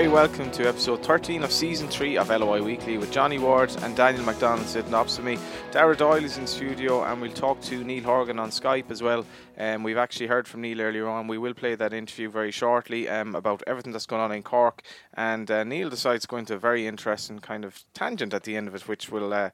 very welcome to episode 13 of season 3 of LOI Weekly with Johnny Ward and Daniel McDonald sitting opposite me. Dara Doyle is in studio and we'll talk to Neil Horgan on Skype as well. Um, we've actually heard from Neil earlier on. We will play that interview very shortly um, about everything that's going on in Cork. And uh, Neil decides to go into a very interesting kind of tangent at the end of it, which we'll uh,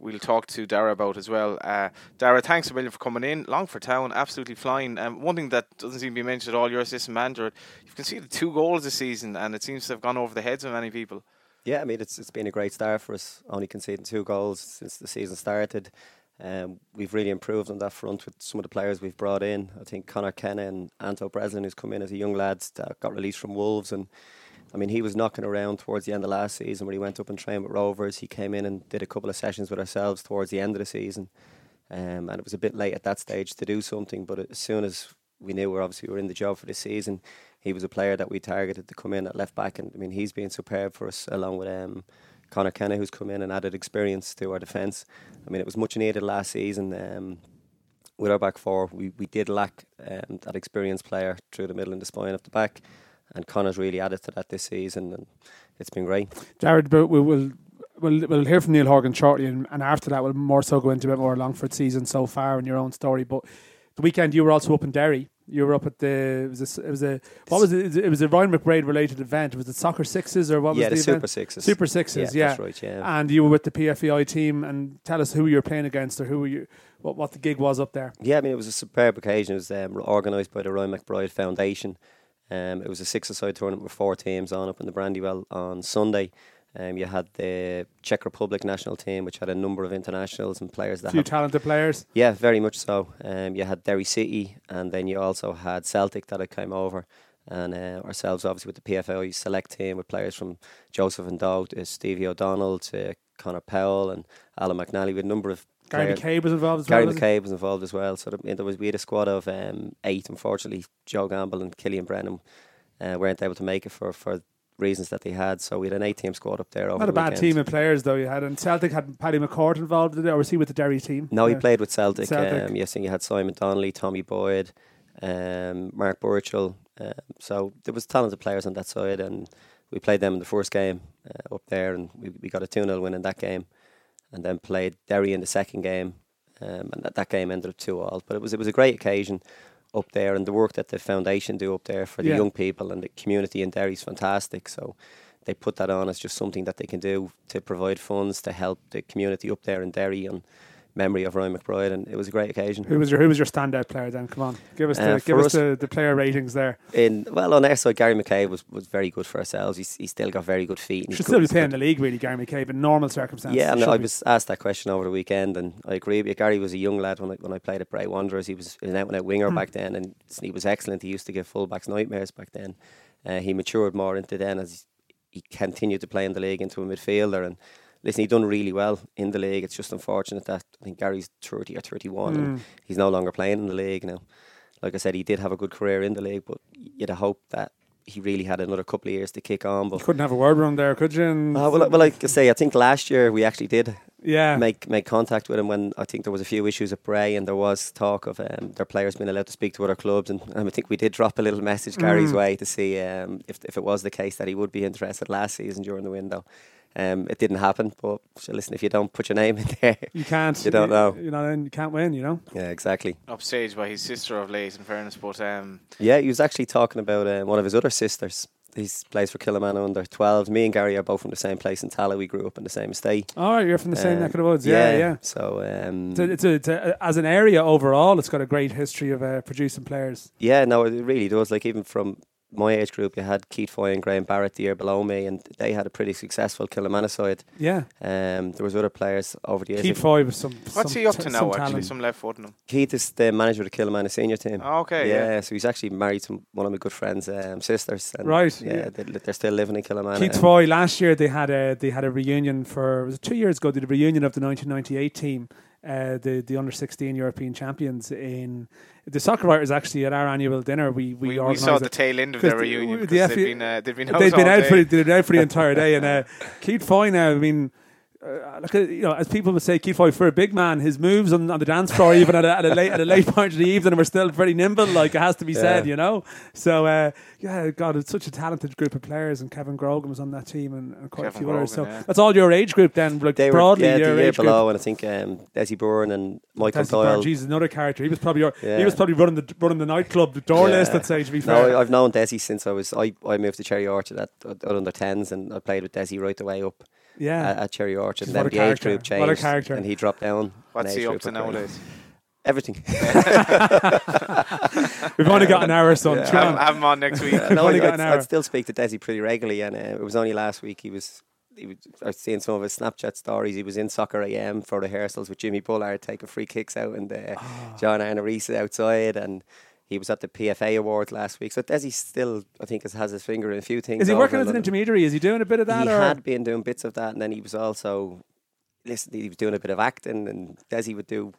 we'll talk to Dara about as well. Uh, Dara, thanks a million for coming in. Longford Town, absolutely flying. Um, one thing that doesn't seem to be mentioned at all, your assistant manager, you've conceded two goals this season, and it seems to have gone over the heads of many people. Yeah, I mean it's it's been a great start for us. Only conceding two goals since the season started. Um, we've really improved on that front with some of the players we've brought in. I think Conor Kenna and Anto Breslin, who's come in as a young lad got released from Wolves, and I mean he was knocking around towards the end of last season where he went up and trained with Rovers. He came in and did a couple of sessions with ourselves towards the end of the season, um, and it was a bit late at that stage to do something. But as soon as we knew we're obviously we were in the job for the season, he was a player that we targeted to come in at left back, and I mean he's been superb for us along with um, Conor Kenna, who's come in and added experience to our defence. I mean, it was much needed last season. Um, with our back four, we, we did lack um, that experienced player through the middle and the spine of the back, and Conor's really added to that this season, and it's been great. Jared, but we will. We'll, we'll hear from Neil Horgan shortly, and, and after that, we'll more so go into a bit more Longford season so far and your own story. But the weekend, you were also up in Derry you were up at the it was a, it was a what was it? It was a Ryan McBride related event. Was it soccer sixes or what yeah, was the, the Super Sixes? Super Sixes, yeah, yeah. That's right, yeah. And you were with the PFAI team, and tell us who you were playing against or who were you, what what the gig was up there. Yeah, I mean it was a superb occasion. It was um, organised by the Ryan McBride Foundation. Um, it was a six-a-side tournament with four teams on up in the Brandywell on Sunday. Um, you had the Czech Republic national team, which had a number of internationals and players that. A few talented players. Yeah, very much so. Um, you had Derry City, and then you also had Celtic that had come over, and uh, ourselves obviously with the PFAI select team with players from Joseph Ndo to Stevie O'Donnell to Conor Powell and Alan McNally with a number of Gary McCabe was involved as Gary well. Gary McCabe was involved as well. So there was we had a squad of um, eight. Unfortunately, Joe Gamble and Killian Brennan uh, weren't able to make it for for reasons that they had. So we had an eight team squad up there. Over Not a bad team of players though you had. And Celtic had Paddy McCourt involved in it, or was he with the Derry team? No, yeah. he played with Celtic. Celtic. Um, yes, and you had Simon Donnelly, Tommy Boyd, um, Mark Burchill. Um, so there was talented players on that side, and we played them in the first game uh, up there, and we, we got a 2 0 win in that game, and then played Derry in the second game, um, and that, that game ended up 2 all. But it was it was a great occasion up there, and the work that the foundation do up there for the Yeah. young people and the community in Derry is fantastic. So they put that on as just something that they can do to provide funds to help the community up there in Derry and memory of Ryan McBride, and it was a great occasion. Who was your Who was your standout player then? Come on, give us Uh, the give us us- the, the player ratings there. In well, on our side, Gary McCabe was, was very good for ourselves. He's, he's still got very good feet. Should good- still be playing in the league, really, Gary McCabe, in normal circumstances. Yeah, I was asked that question over the weekend, and I agree with you. Gary was a young lad when I, when I played at Bray Wanderers. He was an out and out winger Hmm. back then, and he was excellent. He used to give fullbacks nightmares back then. Uh, he matured more into then as he continued to play in the league into a midfielder. And listen, he done really well in the league. It's just unfortunate that I think Gary's thirty or thirty one, and Mm. he's no longer playing in the league now. Like I said, he did have a good career in the league, but you'd have hoped that he really had another couple of years to kick on. But You couldn't have a word round there, could you? And uh, well, well, like I say, I think last year we actually did yeah, make make contact with him when I think there was a few issues at Bray and there was talk of um, their players being allowed to speak to other clubs and um, I think we did drop a little message Gary's Mm. way to see um, if if it was the case that he would be interested last season during the window. Um, it didn't happen, but so listen, if you don't put your name in there, you can't. You don't know. You know, you can't win. You know. yeah, exactly. Upstaged by his sister of late, in fairness, but um, Yeah, he was actually talking about uh, one of his other sisters. He plays for Kilnamanagh under 12. Me and Gary are both from the same place in Tallaght. We grew up in the same estate. All right, you're from the same Uh, neck of the woods. Yeah, yeah. So um, It's a, it's a, it's a, as an area overall, it's got a great history of uh, producing players. Yeah, no, it really does. Like even from my age group, you had Keith Foy and Graham Barrett the year below me, and they had a pretty successful Kilnamanagh side. Yeah, Um, there was other players over the years. Keith Foy was some. what's some he up t- to some now? Actually, talent. some left footing him. Keith is the manager of the Kilnamanagh senior team. Oh, okay, yeah. yeah, so he's actually married to one of my good friends' um, sisters. And Right, Yeah, yeah. They, they're still living in Kilnamanagh. Keith Foy last year they had a they had a reunion for was it two years ago they did a reunion of the 1998 team uh, the the under 16 European champions in the soccer writers actually at our annual dinner we we, We, we saw the tail end of their the- reunion the they've been uh, they've been out they've been out for they've been out for the entire day and uh, Keith Foy now I mean uh, look at, you know, as people would say, Keith for a big man, his moves on, on the dance floor, even at a, at a late at a late point of the evening, were still very nimble. Like it has to be Yeah. said, you know. So uh, yeah, God, it's such a talented group of players, and Kevin Grogan was on that team, and, and quite Kevin a few others. So yeah. that's all your age group, then, like They broadly were yeah, your the year age group. and I think um, Desi Byrne and Michael Tessie Doyle. Jesus, another character. He was probably your, he was probably running the running the nightclub, the door Yeah. list. I'd say to be fair. No, I've known Desi since I was I, I moved to Cherry Orchard at, at under tens, and I played with Desi right the way up yeah, at, at Cherry Orchard. And then a the age character. group What a changed, character. and he dropped down. What's an he age up to of great. nowadays? Everything. we've only got an hour, son. Yeah. Come Have, on. have him on next week. Yeah, no, only I'd, got an hour. I'd still speak to Desi pretty regularly, and uh, it was only last week he was. He was, I was seeing some of his Snapchat stories. He was in Soccer AM for rehearsals with Jimmy Bullard taking free kicks out, and uh, Ah. John Arne Riise outside, and he was at the PFA Awards last week. So Desi still, I think, has, has his finger in a few things. Is he working as an intermediary? Is he doing a bit of that? he or? had been doing bits of that, and then he was also listen. He was doing a bit of acting, and Desi would do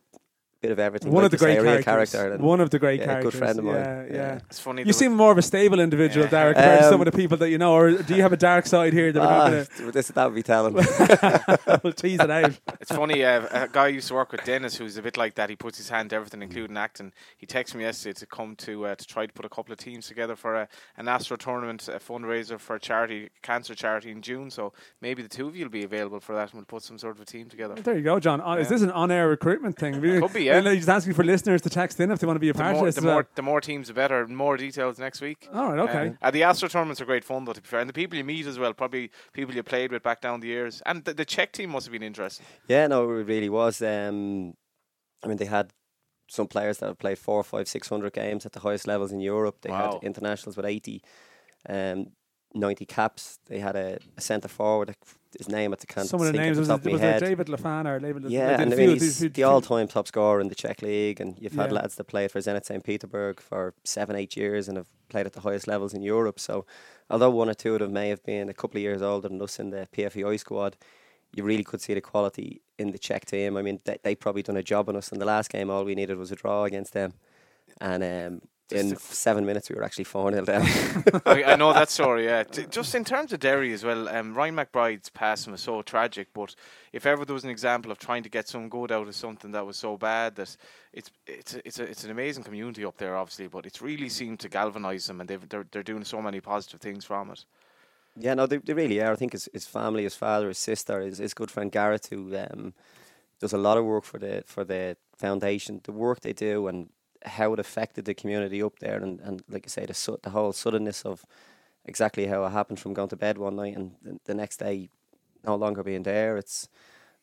bit of everything. one like of the you say, great characters. character. and- one of the great yeah, a characters. good friend of mine. Yeah, yeah. Yeah. It's funny. You seem more of a stable individual, Yeah. Derek, compared to some Um, of the people that you know. Or do you have a dark side here that we're not Ah, going this, that would be telling. we'll tease it out? It's funny, uh, a guy I used to work with, Dennis, who's a bit like that. He puts his hand to everything, including acting. He texted me yesterday to come to uh, to try to put a couple of teams together for a, an Astro tournament, a fundraiser for a charity, cancer charity in June. So maybe the two of you will be available for that, and we'll put some sort of a team together. There you go, John. On, Is this an on-air recruitment thing? Could be, yeah. Well, He's asking for listeners to text in if they want to be a The part of more, this. the as well. more, the more teams, the better. More details next week. All right, okay. Um, uh, the Astro tournaments are great fun, though, to be fair. And the people you meet as well, probably people you played with back down the years. And the, the Czech team must have been interesting. yeah, no, it really was. Um, I mean, they had some players that have played four, five, six hundred games at the highest levels in Europe. They Wow. had internationals with eighty, um, 90 caps. They had a, a centre forward. His name at the can't Some of the names was, the it, top of was my it head. David Lafan or David? Yeah, and I mean, he's the all-time top scorer in the Czech league, and you've had Yeah. lads that played for Zenit St. Petersburg for seven, eight years, and have played at the highest levels in Europe. So, although one or two of them may have been a couple of years older than us in the PFAI squad, you really could see the quality in the Czech team. I mean, they they probably done a job on us in the last game. All we needed was a draw against them, and um, in Just seven minutes we were actually four 0 down. I, I know that story. Yeah, just in terms of Derry as well, um, Ryan McBride's passing was so tragic. But if ever there was an example of trying to get some good out of something that was so bad, that it's it's it's a, it's an amazing community up there, obviously. But it's really seemed to galvanise them, and they've, they're they're doing so many positive things from it. Yeah, no, they, they really are. I think his, his family, his father, his sister, his, his good friend Garrett, who um, does a lot of work for the for the foundation. The work they do and how it affected the community up there, and, and like I say, the su- the whole suddenness of exactly how it happened from going to bed one night and the, the next day no longer being there. It's,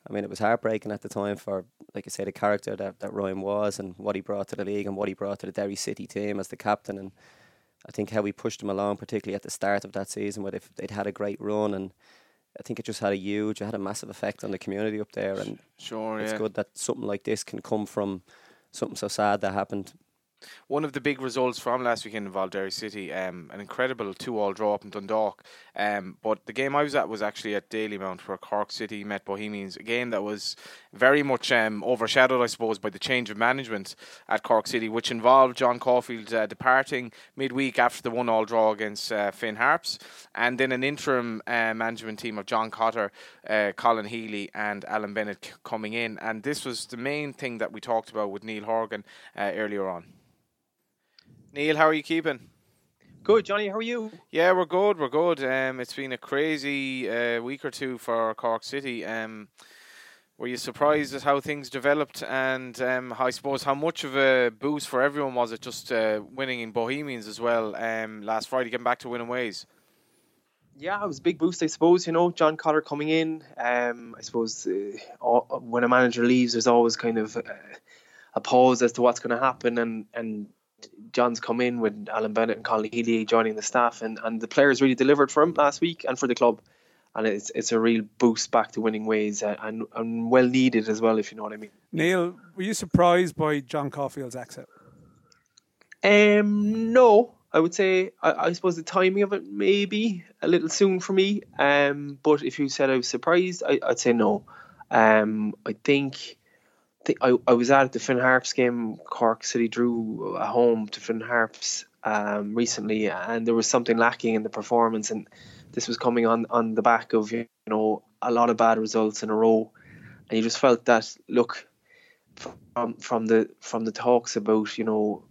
I mean, it was heartbreaking at the time for, like I say, the character that, that Ryan was and what he brought to the league and what he brought to the Derry City team as the captain and. I think how we pushed them along, particularly at the start of that season, where they've, they'd had a great run, and I think it just had a huge, it had a massive effect on the community up there, and Sure, it's yeah. good that something like this can come from something so sad that happened. One of the big results from last weekend involved Derry City, um, an incredible two-all draw up in Dundalk. Um, but the game I was at was actually at Dalymount, where Cork City met Bohemians. A game that was very much um, overshadowed, I suppose, by the change of management at Cork City, which involved John Caulfield uh, departing midweek after the one-all draw against uh, Finn Harps, and then an interim uh, management team of John Cotter, uh, Colin Healy, and Alan Bennett c- coming in. And this was the main thing that we talked about with Neil Horgan uh, earlier on. Neil, how are you keeping? Good, Johnny. How are you? Yeah, we're good. We're good. Um, it's been a crazy uh, week or two for Cork City. Um, were you surprised at how things developed, and um, I suppose how much of a boost for everyone was it just uh, winning in Bohemians as well um, last Friday, getting back to winning ways? Yeah, it was a big boost, I suppose. You know, John Cotter coming in. Um, I suppose uh, all, when a manager leaves, there's always kind of uh, a pause as to what's going to happen, and and John's come in with Alan Bennett and Colin Healy joining the staff, and, and the players really delivered for him last week and for the club, and it's it's a real boost back to winning ways uh, and and well needed as well, if you know what I mean. Neil, were you surprised by John Caulfield's exit? Um, no, I would say I, I suppose the timing of it may be a little soon for me. Um, but if you said I was surprised, I, I'd say no. Um, I think, think I, I was at the Finn Harps game. Cork City drew at home to Finn Harps um, recently, and there was something lacking in the performance, and this was coming on on the back of you know a lot of bad results in a row, and you just felt that look from from the from the talks about you know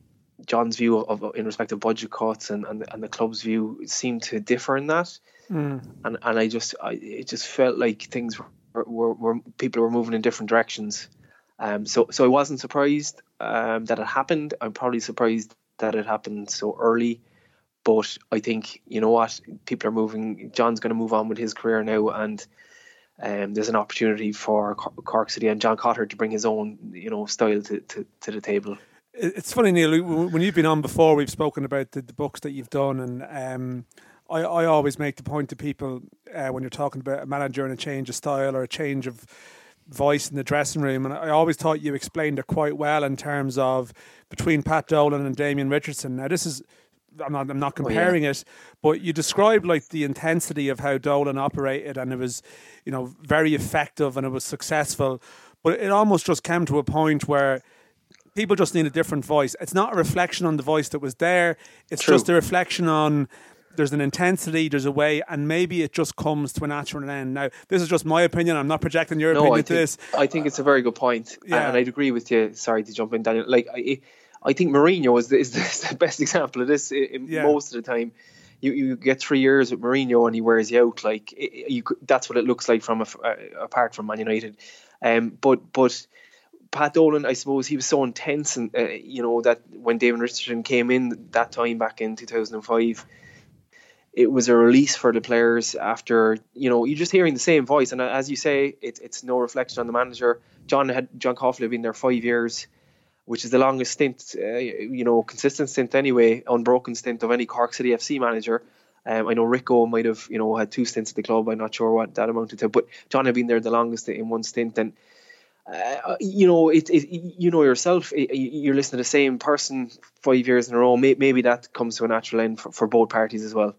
John's view of, of in respect of budget cuts and and the, and the club's view seemed to differ in that, mm. and and I just I it just felt like things were, were, were people were moving in different directions. Um, so so I wasn't surprised um, that it happened. I'm probably surprised that it happened so early. But I think you know what people are moving. John's going to move on with his career now, and um, there's an opportunity for Cork City and John Cotter to bring his own you know style to, to, to the table. It's funny, Neil. When you've been on before, we've spoken about the, the books that you've done, and um, I, I always make the point to people uh, when you're talking about a manager and a change of style or a change of voice in the dressing room. And I always thought you explained it quite well in terms of between Pat Dolan and Damien Richardson. Now, this is. I'm not, I'm not comparing oh, yeah. it, but you described like the intensity of how Dolan operated, and it was, you know, very effective and it was successful. But it almost just came to a point where people just need a different voice. It's not a reflection on the voice that was there. It's True. just a reflection on there's an intensity, there's a way, and maybe it just comes to a natural end. Now, this is just my opinion. I'm not projecting your no, opinion I think, this. I think it's a very good point, yeah. and I'd agree with you. Sorry to jump in, Daniel. Like, I, I think Mourinho is the, is the best example of this yeah. most of the time. You, you get three years with Mourinho and he wears you out. Like you, that's what it looks like from a, apart from Man United. Um, but but Pat Dolan, I suppose he was so intense, and uh, you know that when David Richardson came in that time back in 2005, it was a release for the players after you know you're just hearing the same voice and as you say it, it's no reflection on the manager john had john Coughlin been there five years which is the longest stint uh, you know consistent stint anyway unbroken stint of any cork city fc manager um, I know Rico might have, you know, had two stints at the club. I'm not sure what that amounted to, but John had been there the longest in one stint, and uh, you know, it, it, you know yourself. It, you're listening to the same person five years in a row. Maybe that comes to a natural end for, for both parties as well.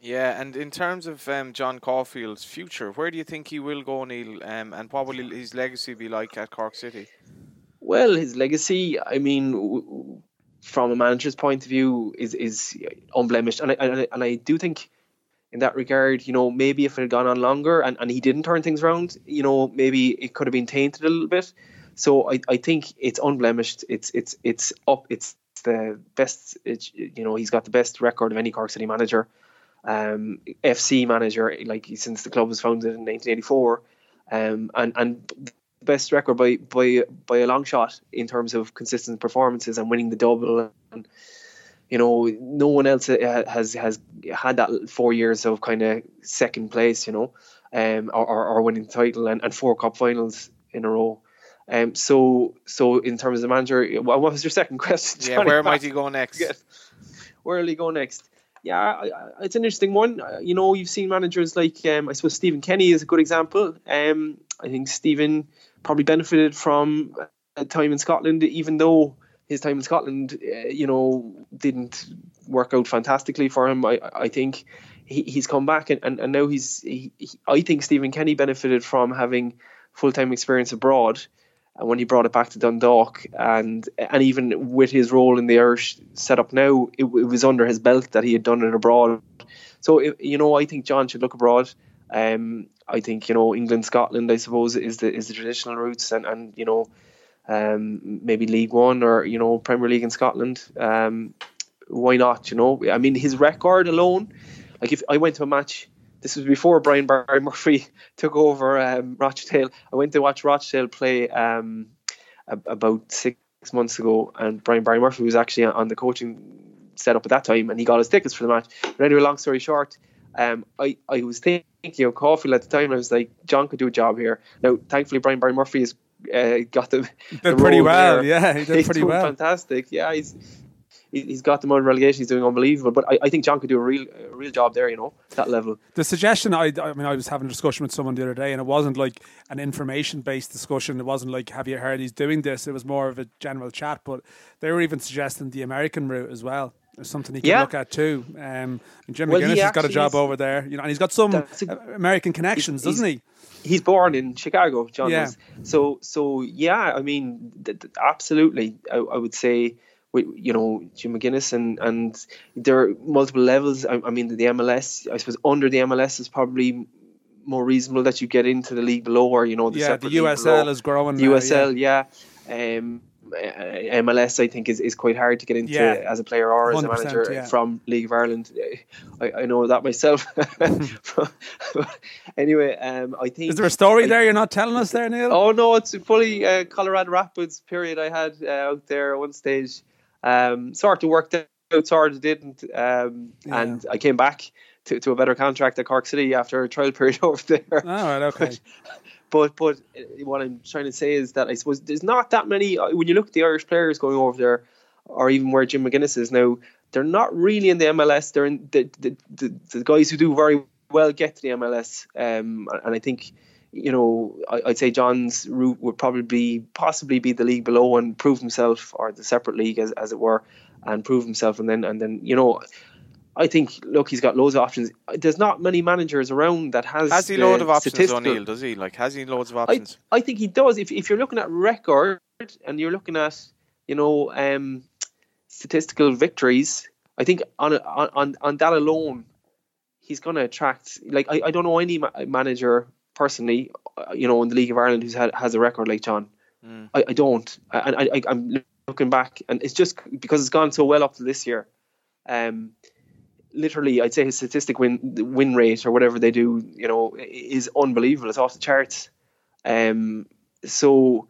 Yeah, and in terms of um, John Caulfield's future, where do you think he will go, Neil? Um, and what will his legacy be like at Cork City? Well, his legacy, I mean, from a manager's point of view, is is unblemished, and I, and I, and I do think in that regard, you know, maybe if it had gone on longer and, and he didn't turn things around, you know, maybe it could have been tainted a little bit. So I, I think it's unblemished. It's it's it's up. It's the best. It's, you know, he's got the best record of any Cork City manager um, FC manager like since the club was founded in 1984, um, and and best record by by by a long shot in terms of consistent performances and winning the double. And, you know, no one else has has had that four years of kind of second place, you know, um, or, or, winning the title and, and four cup finals in a row. Um, so so in terms of the manager, what was your second question? Yeah, where might he go next? Where will he go next? Yeah, it's an interesting one. Uh, you know, you've seen managers like um, I suppose Stephen Kenny is a good example. Um, I think Stephen probably benefited from a time in Scotland, even though his time in Scotland, uh, you know, didn't work out fantastically for him. I, I think he, he's come back and, and, and now he's. He, he, I think Stephen Kenny benefited from having full time experience abroad and when he brought it back to Dundalk, and and even with his role in the Irish setup now, it, it was under his belt that he had done it abroad. So it, you know, I think John should look abroad. Um, I think you know England, Scotland, I suppose is the is the traditional routes, and and you know, um, maybe League One or you know Premier League in Scotland. Um, why not? You know, I mean, his record alone. Like if I went to a match this was before Brian Barry Murphy took over um, Rochdale. I went to watch Rochdale play um, about six months ago, and Brian Barry Murphy was actually on the coaching setup at that time, and he got his tickets for the match. But anyway, long story short, um, I, I was thinking of Caulfield at the time. I was like, John could do a job here. Now, thankfully, Brian Barry Murphy has uh, got the, the pretty well. There. Yeah, he did he's pretty well. Fantastic. Yeah, he's he's got them on relegation. He's doing unbelievable. But I, I think John could do a real, a real job there. You know, that level. The suggestion, I, I mean, I was having a discussion with someone the other day, and it wasn't like an information-based discussion. It wasn't like, "Have you heard he's doing this?" It was more of a general chat. But they were even suggesting the American route as well. There's something he can yeah. look at too. Um, Jim well, McGuinness has got a job over there, you know, and he's got some a, American connections, doesn't he? He's born in Chicago, John. Yeah. So, so yeah, I mean, th- th- absolutely. I, I, would say you know Jim McGuinness and and there are multiple levels. I, I, mean the MLS. I suppose under the MLS is probably more reasonable that you get into the league below, or you know, the yeah, the USL below. is growing. now, USL, yeah. Um, uh, MLS, I think, is, is quite hard to get into Yeah. as a player or as a manager yeah. from League of Ireland. I, I know that myself. anyway, um, I think. Is there a story I- there you're not telling us there, Neil? Oh no, it's fully uh, Colorado Rapids period I had uh, out there at one stage. Um, sort of worked out, sort of didn't, um, Yeah. and I came back to, to a better contract at Cork City after a trial period over there. All right, okay. But but uh, what I'm trying to say is that I suppose there's not that many uh, when you look at the Irish players going over there, or even where Jim McGuinness is now. They're not really in the MLS. They're in the the, the, the guys who do very well get to the MLS. Um, and I think you know I, I'd say John's route would probably be possibly be the league below and prove himself, or the separate league as as it were, and prove himself, and then and then you know. I think look, he's got loads of options. There's not many managers around that has Has he the load of options, O'Neill? Does he? Like, has he loads of I, options? I think he does. If if you're looking at record and you're looking at you know um, statistical victories, I think on on on- on that alone, he's going to attract. Like I, I don't know any ma- manager personally, uh, you know, in the League of Ireland who's had has a record like John. Mm. I, I don't, and I, I I'm looking back, and it's just because it's gone so well up to this year. Um, literally, I'd say his statistic win win rate or whatever they do, you know, is unbelievable. It's off the charts. Um, so,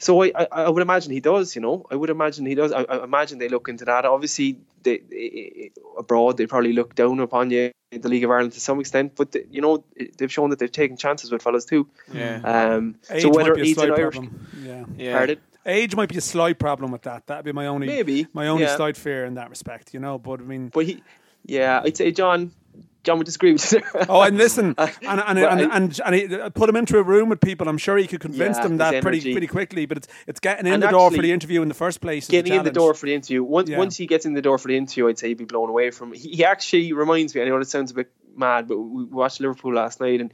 so I, I, I would imagine he does. You know, I would imagine he does. I, I imagine they look into that. Obviously, they, they abroad they probably look down upon you, the League of Ireland to some extent, but they, you know they've shown that they've taken chances with fellas too. Yeah. Um, Age so whether might be it a needs an Irish, problem. Yeah. yeah. pardon? Age might be a slight problem with that. That'd be my only maybe my only yeah. slight fear in that respect, you know. But I mean, But he, yeah, I'd say John. John would disagree with you. oh, and listen, and and and, and, and he, put him into a room with people. I'm sure he could convince Yeah, them that pretty pretty quickly. But it's it's getting in And the door for the interview in the first place. the getting in the door for the interview. Once Yeah. once he gets in the door for the interview, I'd say he'd be blown away from. He, he actually reminds me. I know it sounds a bit mad, but we watched Liverpool last night, and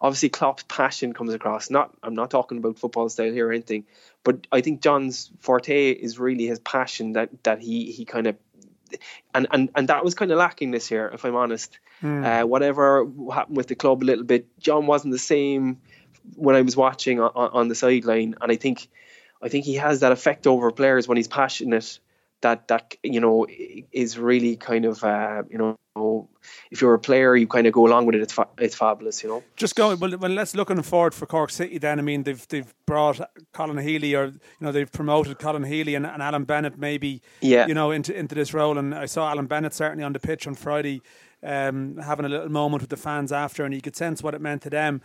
obviously Klopp's passion comes across. Not I'm not talking about football style here or anything, but I think John's forte is really his passion that that he he kind of. And, and and that was kind of lacking this year, if I'm honest. Hmm. Uh, whatever happened with the club a little bit, John wasn't the same when I was watching on, on the sideline, and I think I think he has that effect over players when he's passionate. That that you know is really kind of uh, you know if you're a player you kind of go along with it. It's fa- it's fabulous, you know. Just going well, well. Let's looking forward for Cork City. Then I mean, they've they've brought Colin Healy, or you know, they've promoted Colin Healy and, and Alan Bennett, maybe Yeah. you know, into into this role. And I saw Alan Bennett certainly on the pitch on Friday, um, having a little moment with the fans after, and you could sense what it meant to them.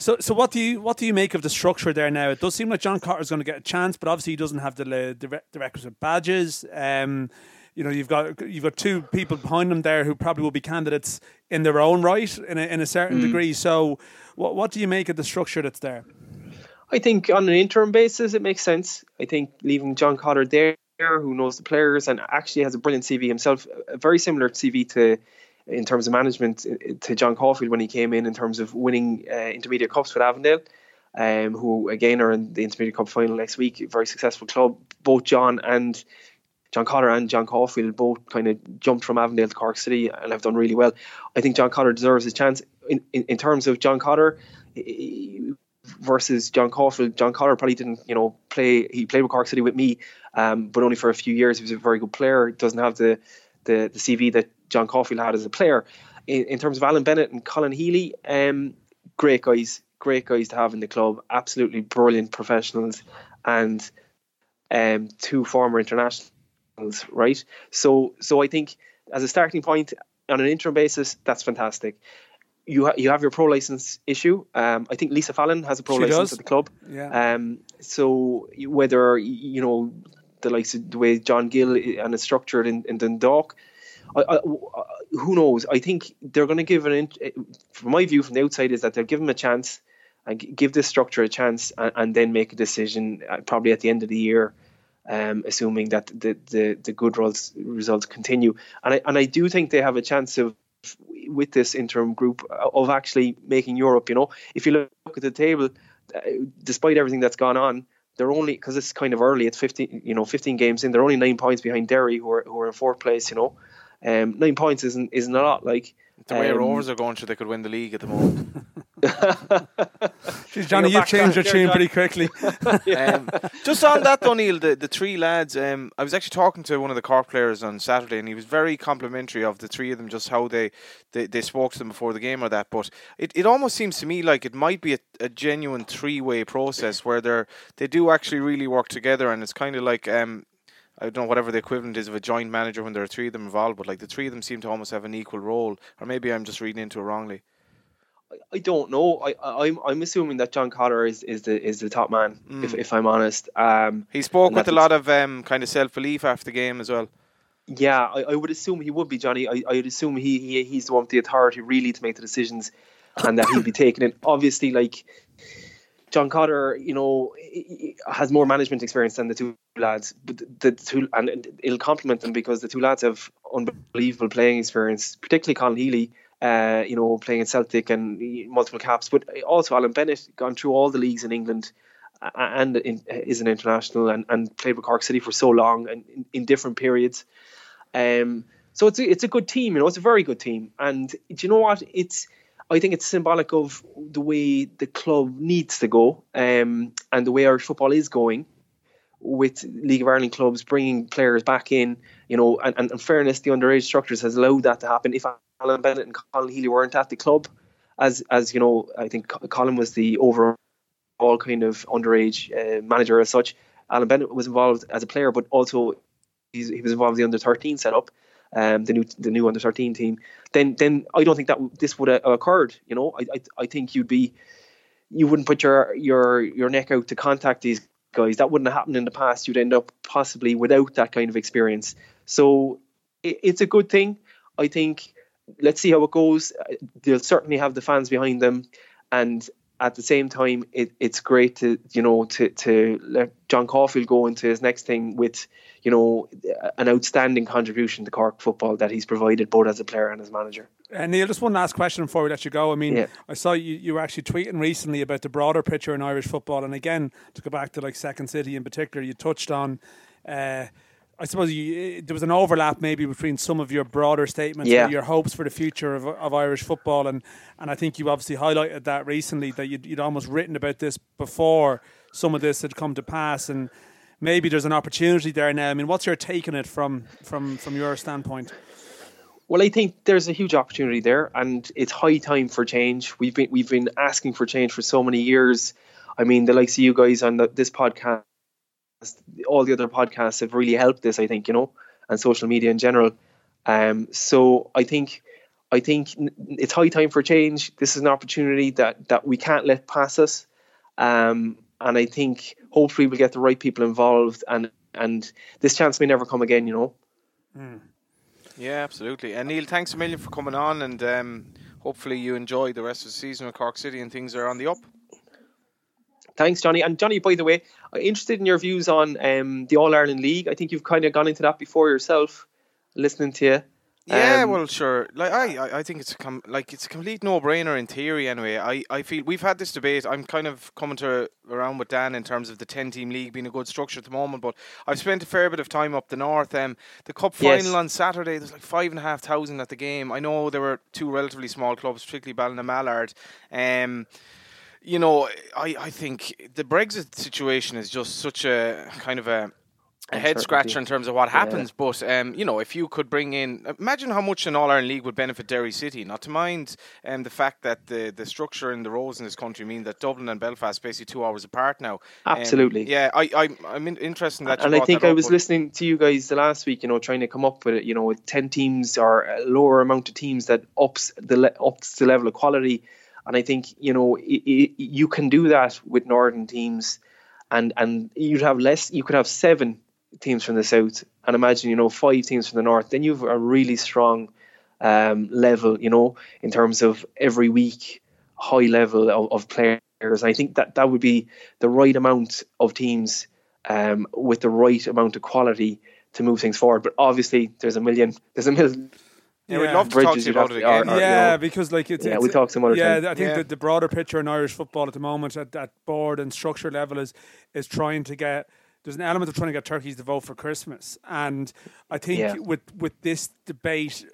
So, so what do you what do you make of the structure there now? It does seem like John Cotter's going to get a chance, but obviously he doesn't have the the, the requisite badges. Um, you know, you've got you've got two people behind him there who probably will be candidates in their own right in a, in a certain degree. So, what what do you make of the structure that's there? I think on an interim basis it makes sense. I think leaving John Cotter there, who knows the players and actually has a brilliant CV himself, a very similar CV to in terms of management uh, to John Caulfield when he came in in terms of winning uh, intermediate cups with Avondale. Um, who again are in the intermediate cup final next week. Very successful club. Both John and John Cotter and John Caulfield both kind of jumped from Avondale to Cork City and have done really well. I think John Cotter deserves his chance. In, in, in terms of John Cotter versus John Caulfield, John Cotter probably didn't, you know, play. He played with Cork City with me, um, but only for a few years. He was a very good player. Doesn't have the the, the CV that John Caulfield had as a player. In, in terms of Alan Bennett and Colin Healy, um, great guys, great guys to have in the club. Absolutely brilliant professionals, and um, two former internationals, right? So, so I think as a starting point on an interim basis, that's fantastic. You ha- you have your pro license issue. Um, I think Lisa Fallon has a pro She license does. at the club. Yeah. Um, so whether you know the likes of the way John Gill and it's structured in, in Dundalk, I, I, uh, who knows? I think they're going to give an. From my view, from the outside, is that they'll give him a chance and give this structure a chance, and, and then make a decision uh, probably at the end of the year, um, assuming that the, the the good results results continue. And I and I do think they have a chance of with this interim group uh, of actually making Europe. You know, if you look at the table, despite everything that's gone on, they're only because it's kind of early. It's fifteen, you know, fifteen games in. They're only nine points behind Derry, who are who are in fourth place. You know, um, nine points isn't isn't a lot. Like The way um, Rovers are going, sure they could win the league at the moment. Jeez, Johnny, You're you've changed your back tune pretty quickly. um, just on that, O'Neill, the, the three lads. Um, I was actually talking to one of the Cork players on Saturday, and he was very complimentary of the three of them, just how they, they, they spoke to them before the game or that. But it, it almost seems to me like it might be a, a genuine three way process where they're they do actually really work together, and it's kind of like um, I don't know whatever the equivalent is of a joint manager when there are three of them involved, but like the three of them seem to almost have an equal role, or maybe I'm just reading into it wrongly. I don't know. I, I I'm I'm assuming that John Cotter is, is the is the top man. If if I'm honest. Um, He spoke with a lot of um, kind of self belief after the game as well. Yeah, I, I would assume he would be Johnny. I I'd assume he, he he's the one with the authority really to make the decisions, and that he'd be taking it. Obviously, like John Cotter, you know, has more management experience than the two lads. But the two and it'll complement them because the two lads have unbelievable playing experience, particularly Colin Healy. Uh, you know, playing at Celtic and multiple caps, but also Alan Bennett gone through all the leagues in England and in, is an international and, and played with Cork City for so long and in, in different periods. Um, so it's a, it's a good team, you know, it's a very good team. And do you know what? It's I think it's symbolic of the way the club needs to go um, and the way Irish football is going with League of Ireland clubs bringing players back in, you know, and, and in fairness, the underage structures has allowed that to happen. If Alan Bennett and Colin Healy weren't at the club, as as you know, I think Colin was the overall kind of underage uh, manager as such. Alan Bennett was involved as a player, but also he was involved in the under thirteen setup, um, the new the new under thirteen team. Then then I don't think that this would have occurred. You know, I, I I think you'd be you wouldn't put your your your neck out to contact these guys. That wouldn't have happened in the past. You'd end up possibly without that kind of experience. So it, it's a good thing. I think. Let's see how it goes. Uh, They'll certainly have the fans behind them, and at the same time, it, it's great to you know to to let John Caulfield go into his next thing with you know an outstanding contribution to Cork football that he's provided both as a player and as manager. Uh, Neil, just one last question before we let you go. I mean, Yeah. I saw you, you were actually tweeting recently about the broader picture in Irish football. And again, to go back to like Second City in particular, you touched on, uh, I suppose you, eh, there was an overlap maybe between some of your broader statements, Yeah. your hopes for the future of, of Irish football. And, and I think you obviously highlighted that recently, that you'd, you'd almost written about this before some of this had come to pass. And maybe there's an opportunity there now. I mean, what's your take on it from, from, from your standpoint? Well, I think there's a huge opportunity there, and it's high time for change. We've been we've been asking for change for so many years. I mean, the likes of you guys on the, this podcast, all the other podcasts have really helped this. I think you know, and social media in general. Um, so I think I think it's high time for change. This is an opportunity that that we can't let pass us. Um, and I think hopefully we'll get the right people involved, and and this chance may never come again. You know. Yeah, absolutely. And Neil, thanks a million for coming on, and um, hopefully you enjoy the rest of the season with Cork City and things are on the up. Thanks, Johnny. And Johnny, by the way, I'm interested in your views on um, the All Ireland League. I think you've kind of gone into that before yourself, listening to you. Yeah, Um, well, sure. Like I, I- I think it's a com- like it's a complete no-brainer in theory. Anyway, I, I feel we've had this debate. I'm kind of coming to around with Dan in terms of the ten-team league being a good structure at the moment. But I've spent a fair bit of time up the north. Um, the cup Yes. final on Saturday, there's like five and a half thousand at the game. I know there were two relatively small clubs, particularly Ballinamallard. Um, you know, I, I think the Brexit situation is just such a kind of a a head scratcher in terms of what happens. But um, you know, if you could bring in, imagine how much an All Ireland League would benefit Derry City. Not to mind um, the fact that the the structure and the roles in this country mean that Dublin and Belfast are basically two hours apart now. Um, Absolutely. yeah, I, I I'm in, interested in that. and I think I was listening to you guys the last week, you know, trying to come up with it, you know, with 10 teams or a lower amount of teams that ups the le- ups the level of quality. And I think, you know, i i you can do that with northern teams and and you'd have less you could have seven teams from the south and imagine, you know, five teams from the north. Then you've a really strong um, level, you know, in terms of every week high level of, of players. And I think that that would be the right amount of teams um, with the right amount of quality to move things forward. But obviously, there's a million, there's a million Yeah, we'd love to talk to you about it to- or- again. or, you yeah, know, because like it's yeah, it's- we'll talk some other yeah, time. I think Yeah. that the broader picture in Irish football at the moment at that board and structure level is is trying to get. There's an element of trying to get turkeys to vote for Christmas, and I think Yeah. with with this debate,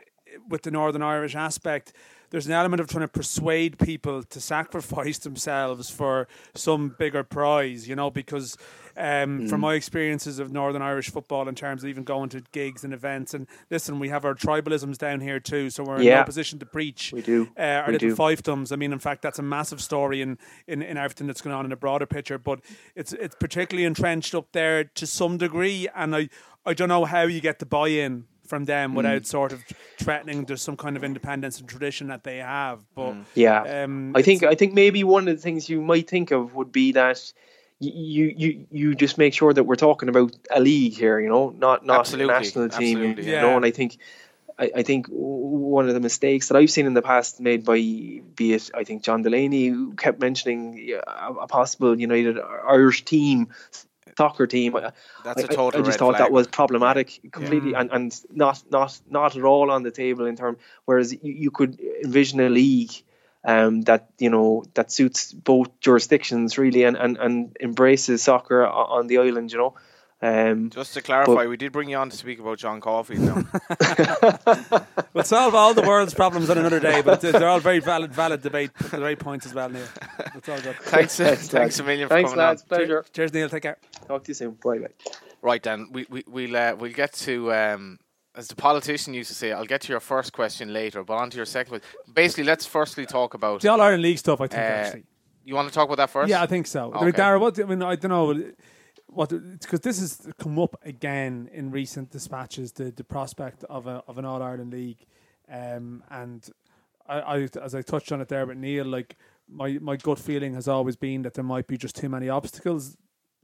with the Northern Irish aspect, there's an element of trying to persuade people to sacrifice themselves for some bigger prize, you know, because um, Mm. from my experiences of Northern Irish football in terms of even going to gigs and events, and listen, we have our tribalisms down here too, so we're in Yeah. no position to preach We do. uh, our We little do. fiefdoms. I mean, in fact, that's a massive story in, in, in everything that's going on in a broader picture. But it's it's particularly entrenched up there to some degree, and I I don't know how you get the buy-in from them Mm. without sort of threatening there's some kind of independence and tradition that they have. But Yeah. um, I think I think maybe one of the things you might think of would be that you you you just make sure that we're talking about a league here, you know, not not Absolutely, a national team, absolutely, you yeah. know. And I think I, I think one of the mistakes that I've seen in the past made by be it I think John Delaney who kept mentioning yeah, a, a possible United Irish team soccer team. I- That's a I- I- total I, just red thought flag. that was problematic completely Yeah. and, and not not not at all on the table in term whereas you, you could envision a league um, that you know that suits both jurisdictions really and, and, and embraces soccer on the island you know um, Just to clarify, we did bring you on to speak about John Caulfield we'll solve all the world's problems on another day, but they're all very valid valid debate, the right points as well, Neil. That's all good. thanks, Thanks, thanks lads. a million for thanks coming lads on. pleasure Cheers, Neil. Take care. talk to you soon bye bye Right then, we, we we'll uh, we'll get to um, as the politician used to say. I'll get to your first question later, but on to your second. one. Basically, let's firstly talk about. The All Ireland League stuff, I think, Uh, actually. You want to talk about that first? Yeah, I think so. Okay. Dara, what I mean, I don't know what because this has come up again in recent dispatches. The the prospect of a of an All Ireland League, um, and I, I as I touched on it there with Neil, like my my gut feeling has always been that there might be just too many obstacles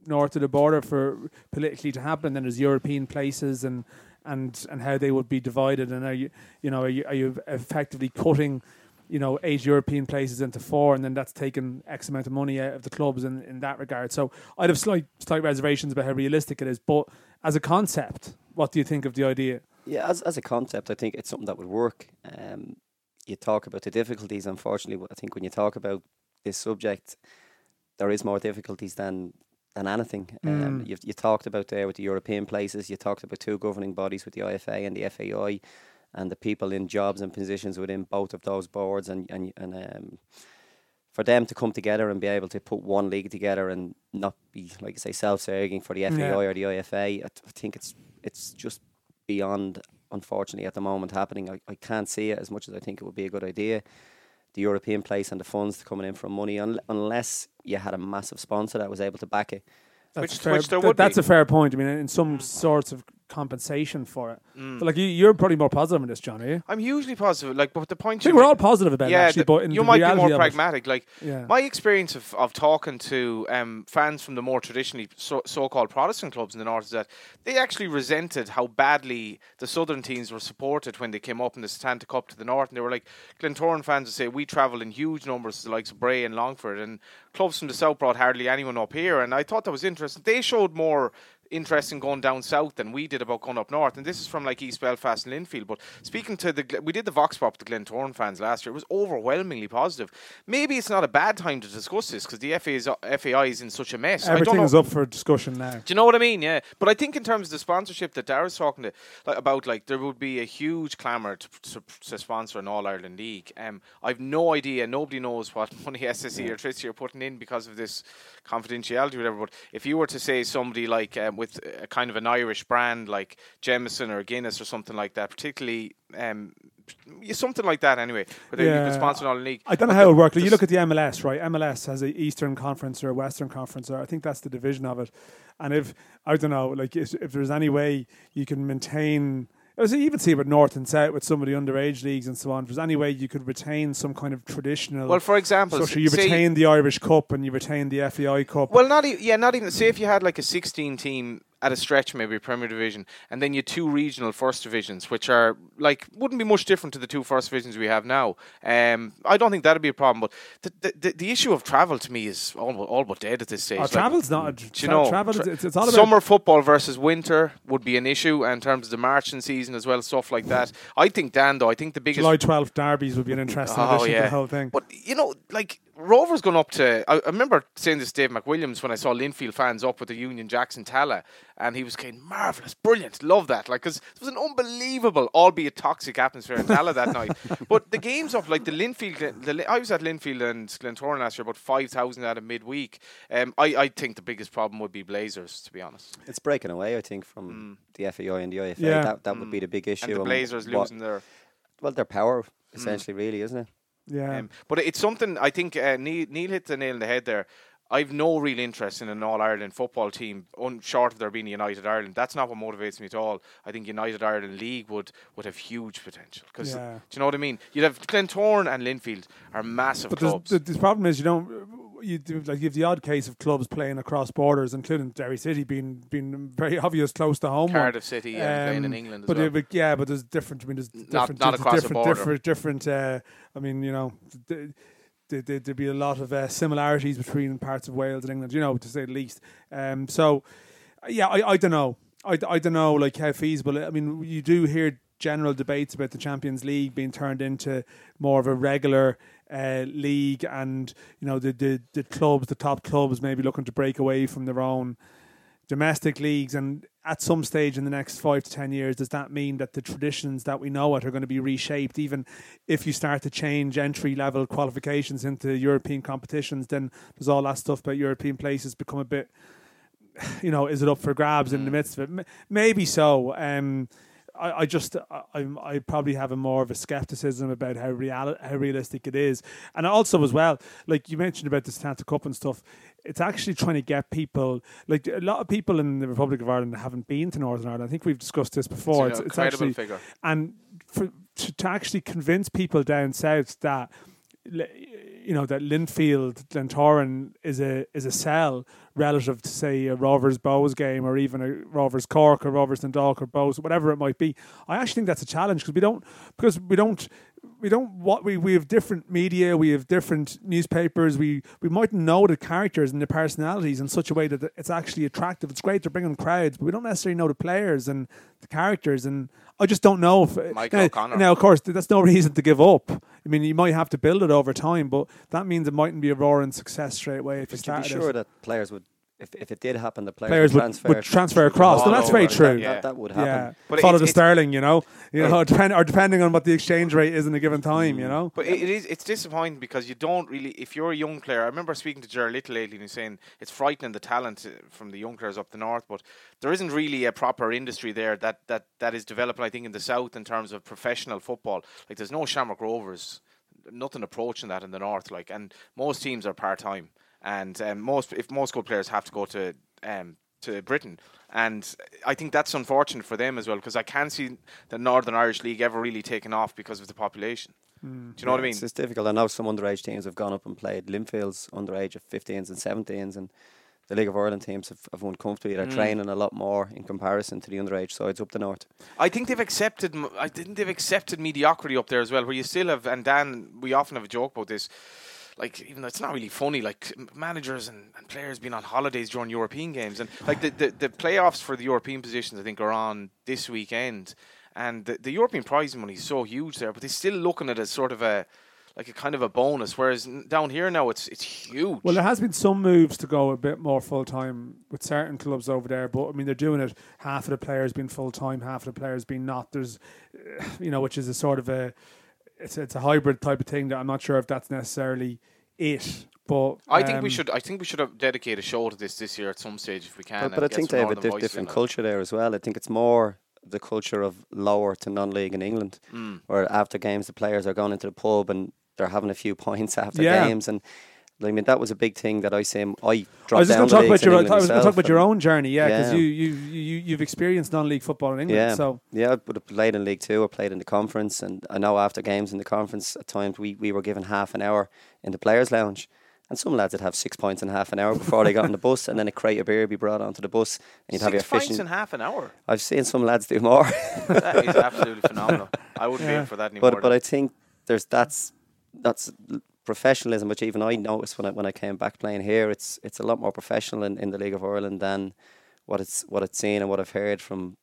north of the border for politically to happen. Then there's European places and and and how they would be divided. And are you you know are you, are you effectively cutting you know eight European places into four, and then that's taken X amount of money out of the clubs in, in that regard. So I'd have slight slight reservations about how realistic it is. But as a concept, what do you think of the idea? Yeah, as as a concept, I think it's something that would work. Um, you talk about the difficulties. Unfortunately, I think when you talk about this subject, there is more difficulties than than anything. Um, Mm. you've, you talked about there with the European places. You talked about two governing bodies with the IFA and the FAI, and the people in jobs and positions within both of those boards, and and and um, for them to come together and be able to put one league together and not be like I say self-serving for the FAI Yeah. or the IFA. I, th- I think it's it's just beyond unfortunately at the moment happening. I, I can't see it as much as I think it would be a good idea. The European place and the funds coming in from money, un- unless you had a massive sponsor that was able to back it. That's Which- a fair, which there th- would that's be. a fair point. I mean, in some sorts of compensation for it. But like you, you're probably more positive on this, John, are you? I'm usually positive. Like, but the point I think we're all positive about it, yeah, actually. the- but in you might be more of it- pragmatic. Like Yeah. my experience of, of talking to um, fans from the more traditionally so, so-called Protestant clubs in the north is that they actually resented how badly the southern teams were supported when they came up in the Setanta Cup to the north, and they were like Glentoran fans would say we travel in huge numbers to the likes of Bray and Longford, and clubs from the south brought hardly anyone up here, and I thought that was interesting. They showed more interest in going down south than we did about going up north. And this is from like East Belfast and Linfield. But speaking to the, we did the Vox Pop the Glentoran fans last year. It was overwhelmingly positive. Maybe it's not a bad time to discuss this because the FA is, FAI is in such a mess. I don't Everything know. is up for discussion now. Do you know what I mean? Yeah, but I think in terms of the sponsorship that Dara's talking to, like, about, like there would be a huge clamour to, to, to sponsor an All Ireland League. Um, I've no idea. Nobody knows what money SSE Airtricity are putting in because of this confidentiality, or whatever. But if you were to say somebody like um, with a kind of an Irish brand like Jameson or Guinness or something like that, particularly. Um, something like that anyway, where they- you Yeah. could sponsor All Ireland League. I don't know how it works. You look at the MLS, right? MLS has a Eastern Conference or a Western Conference, or I think that's the division of it. And if I don't know, like if, if there's any way you can maintain, as you even see with North and South with some of the underage leagues and so on. If there's any way you could retain some kind of traditional, Well, for example, so, you retain the Irish Cup and you retain the FAI Cup. Well, not e- yeah, not even. Say if you had like a 16 team at a stretch, maybe Premier Division, and then you had two regional first divisions, which are like wouldn't be much different to the two first divisions we have now. Um, I don't think that'd be a problem. But the the, the, issue of travel to me is all but, all but dead at this stage. Oh, Like, travel's not. Tra- you know, travel. tra- it's, it's all about summer football versus winter would be an issue in terms of the marching season as well, stuff like that. I think Dan, though, I think the biggest July 12th derbies would be an interesting Oh, addition to yeah. the whole thing. But you know, like Rovers gone up to. I, I remember saying this to Dave McWilliams when I saw Linfield fans up with the Union Jackson Tallaght, and he was saying, "Marvelous, brilliant, love that!" Like, because it was an unbelievable, albeit toxic atmosphere in Tallaght that night. But the games up, like the Linfield, the, I was at Linfield and Glentoran last year, about five thousand out of midweek. Um, I, I think the biggest problem would be Blazers, to be honest. It's breaking away, I think, from mm. the FAI and the IFA. Yeah. That that mm. would be the big issue. And the Blazers and losing their well, their power essentially, mm. really, isn't it? Yeah. Um, but it's something I think uh, Neil, Neil hit the nail in the head there. I've no real interest in an All Ireland football team, un- short of there being United Ireland. That's not what motivates me at all. I think United Ireland League would, would have huge potential. Because yeah. do you know what I mean? You'd have Glentoran and Linfield are massive but clubs. The, the problem is you don't. You do, like you have the odd case of clubs playing across borders, including Derry City being being very obvious close to home. Cardiff City um, playing in um, England. but, well. it, yeah, but there's different. I mean, there's different. Not, not across different, the border. different, different. Uh, I mean, you know. The, there, would be a lot of uh, similarities between parts of Wales and England, you know, to say the least. Um, so, yeah, I, I don't know. I, I don't know like how feasible. I mean, you do hear general debates about the Champions League being turned into more of a regular uh, league, and you know the, the the clubs, the top clubs, maybe looking to break away from their own domestic leagues. And at some stage in the next five to ten years does that mean that the traditions that we know it are going to be reshaped? Even if you start to change entry level qualifications into european competitions then does all that stuff about european places become a bit you know is it up for grabs in the mm. midst of it? Maybe so. Um, I, I just I, I probably have a more of a skepticism about how real how realistic it is, and also as well, like you mentioned about the Setanta Cup and stuff it's actually trying to get people like a lot of people in the Republic of Ireland haven't been to Northern Ireland. I think we've discussed this before. It's, it's, it's actually figure. and for, to, to actually convince people down south that you know that Linfield Glentoran is a is a sell relative to say a Rovers Bohs game or even a Rovers Cork or Rovers Dundalk or Bohs whatever it might be. I actually think that's a challenge because we don't because we don't we don't what we, we have different media, we have different newspapers. We we might know the characters and the personalities in such a way that it's actually attractive. It's great to bring in crowds, but we don't necessarily know the players and the characters. And I just don't know if Michael now, O'Connor. Now, of course, that's no reason to give up. I mean, you might have to build it over time, but that means it mightn't be a roaring success straight away if but you start. Be sure it. that players would if, if it did happen, the players, players would, transfer, would, transfer across. So that's very true. That, that, would happen. Yeah. But Follow the sterling, you know, you know, depend, or depending on what the exchange rate is in a given time, you know. But it, it is it's disappointing because you don't really. If you're a young player, I remember speaking to Gerard Lyttle lately and he's saying it's frightening the talent uh, from the young players up the north, but there isn't really a proper industry there that that that is developing. I think in the south in terms of professional football, like there's no Shamrock Rovers nothing approaching that in the north. Like, and most teams are part time, and um, most if most good players have to go to um, to Britain. And I think that's unfortunate for them as well because I can't see the Northern Irish League ever really taking off because of the population. Mm. Do you know yeah, what I mean? It's, it's difficult. I know some underage teams have gone up and played Linfield's underage of 15s and 17s, and the League of Ireland teams have, have won comfortably. They're mm. training a lot more in comparison to the underage sides up the north. I think they've accepted. I think they've accepted mediocrity up there as well, where you still have. And Dan, we often have a joke about this like even though it's not really funny, like managers and, and players being on holidays during European games, and like the, the, the playoffs for the European positions, I think are on this weekend, and the, the European prize money is so huge there, but they're still looking at it as sort of a like a kind of a bonus. Whereas down here now, it's it's huge. Well, there has been some moves to go a bit more full time with certain clubs over there, but I mean they're doing it. Half of the players being full time, half of the players being not. There's, you know, which is a sort of a it's it's a hybrid type of thing that I'm not sure if that's necessarily it. But I um, think we um, should. I think we should have dedicate a show to this this year at some stage if we can. But, but I think they have a diff- different culture there as well. I think it's more the culture of lower to non-league in England, mm. where after games the players are going into the pub and they're having a few points after yeah. games and I mean, that was a big thing that I say I dropped I was just going to talk about your. I was going to talk about your own journey, yeah, because yeah. you, you you you've experienced non-league football in England. Yeah, so yeah, but I played in League Two. I played in the conference, and I know after games in the conference, at times we, we were given half an hour in the players' lounge, and some lads would have six points in half an hour before they got on the bus, and then a crate of beer would be brought onto the bus, and you'd six have your fishing. Six in half an hour. I've seen some lads do more. that is absolutely phenomenal. I wouldn't yeah. be for that anymore. But but I think there's that's that's professionalism, which even I noticed when I when I came back playing here, it's it's a lot more professional in, in the League of Ireland than what it's what it's seen and what I've heard from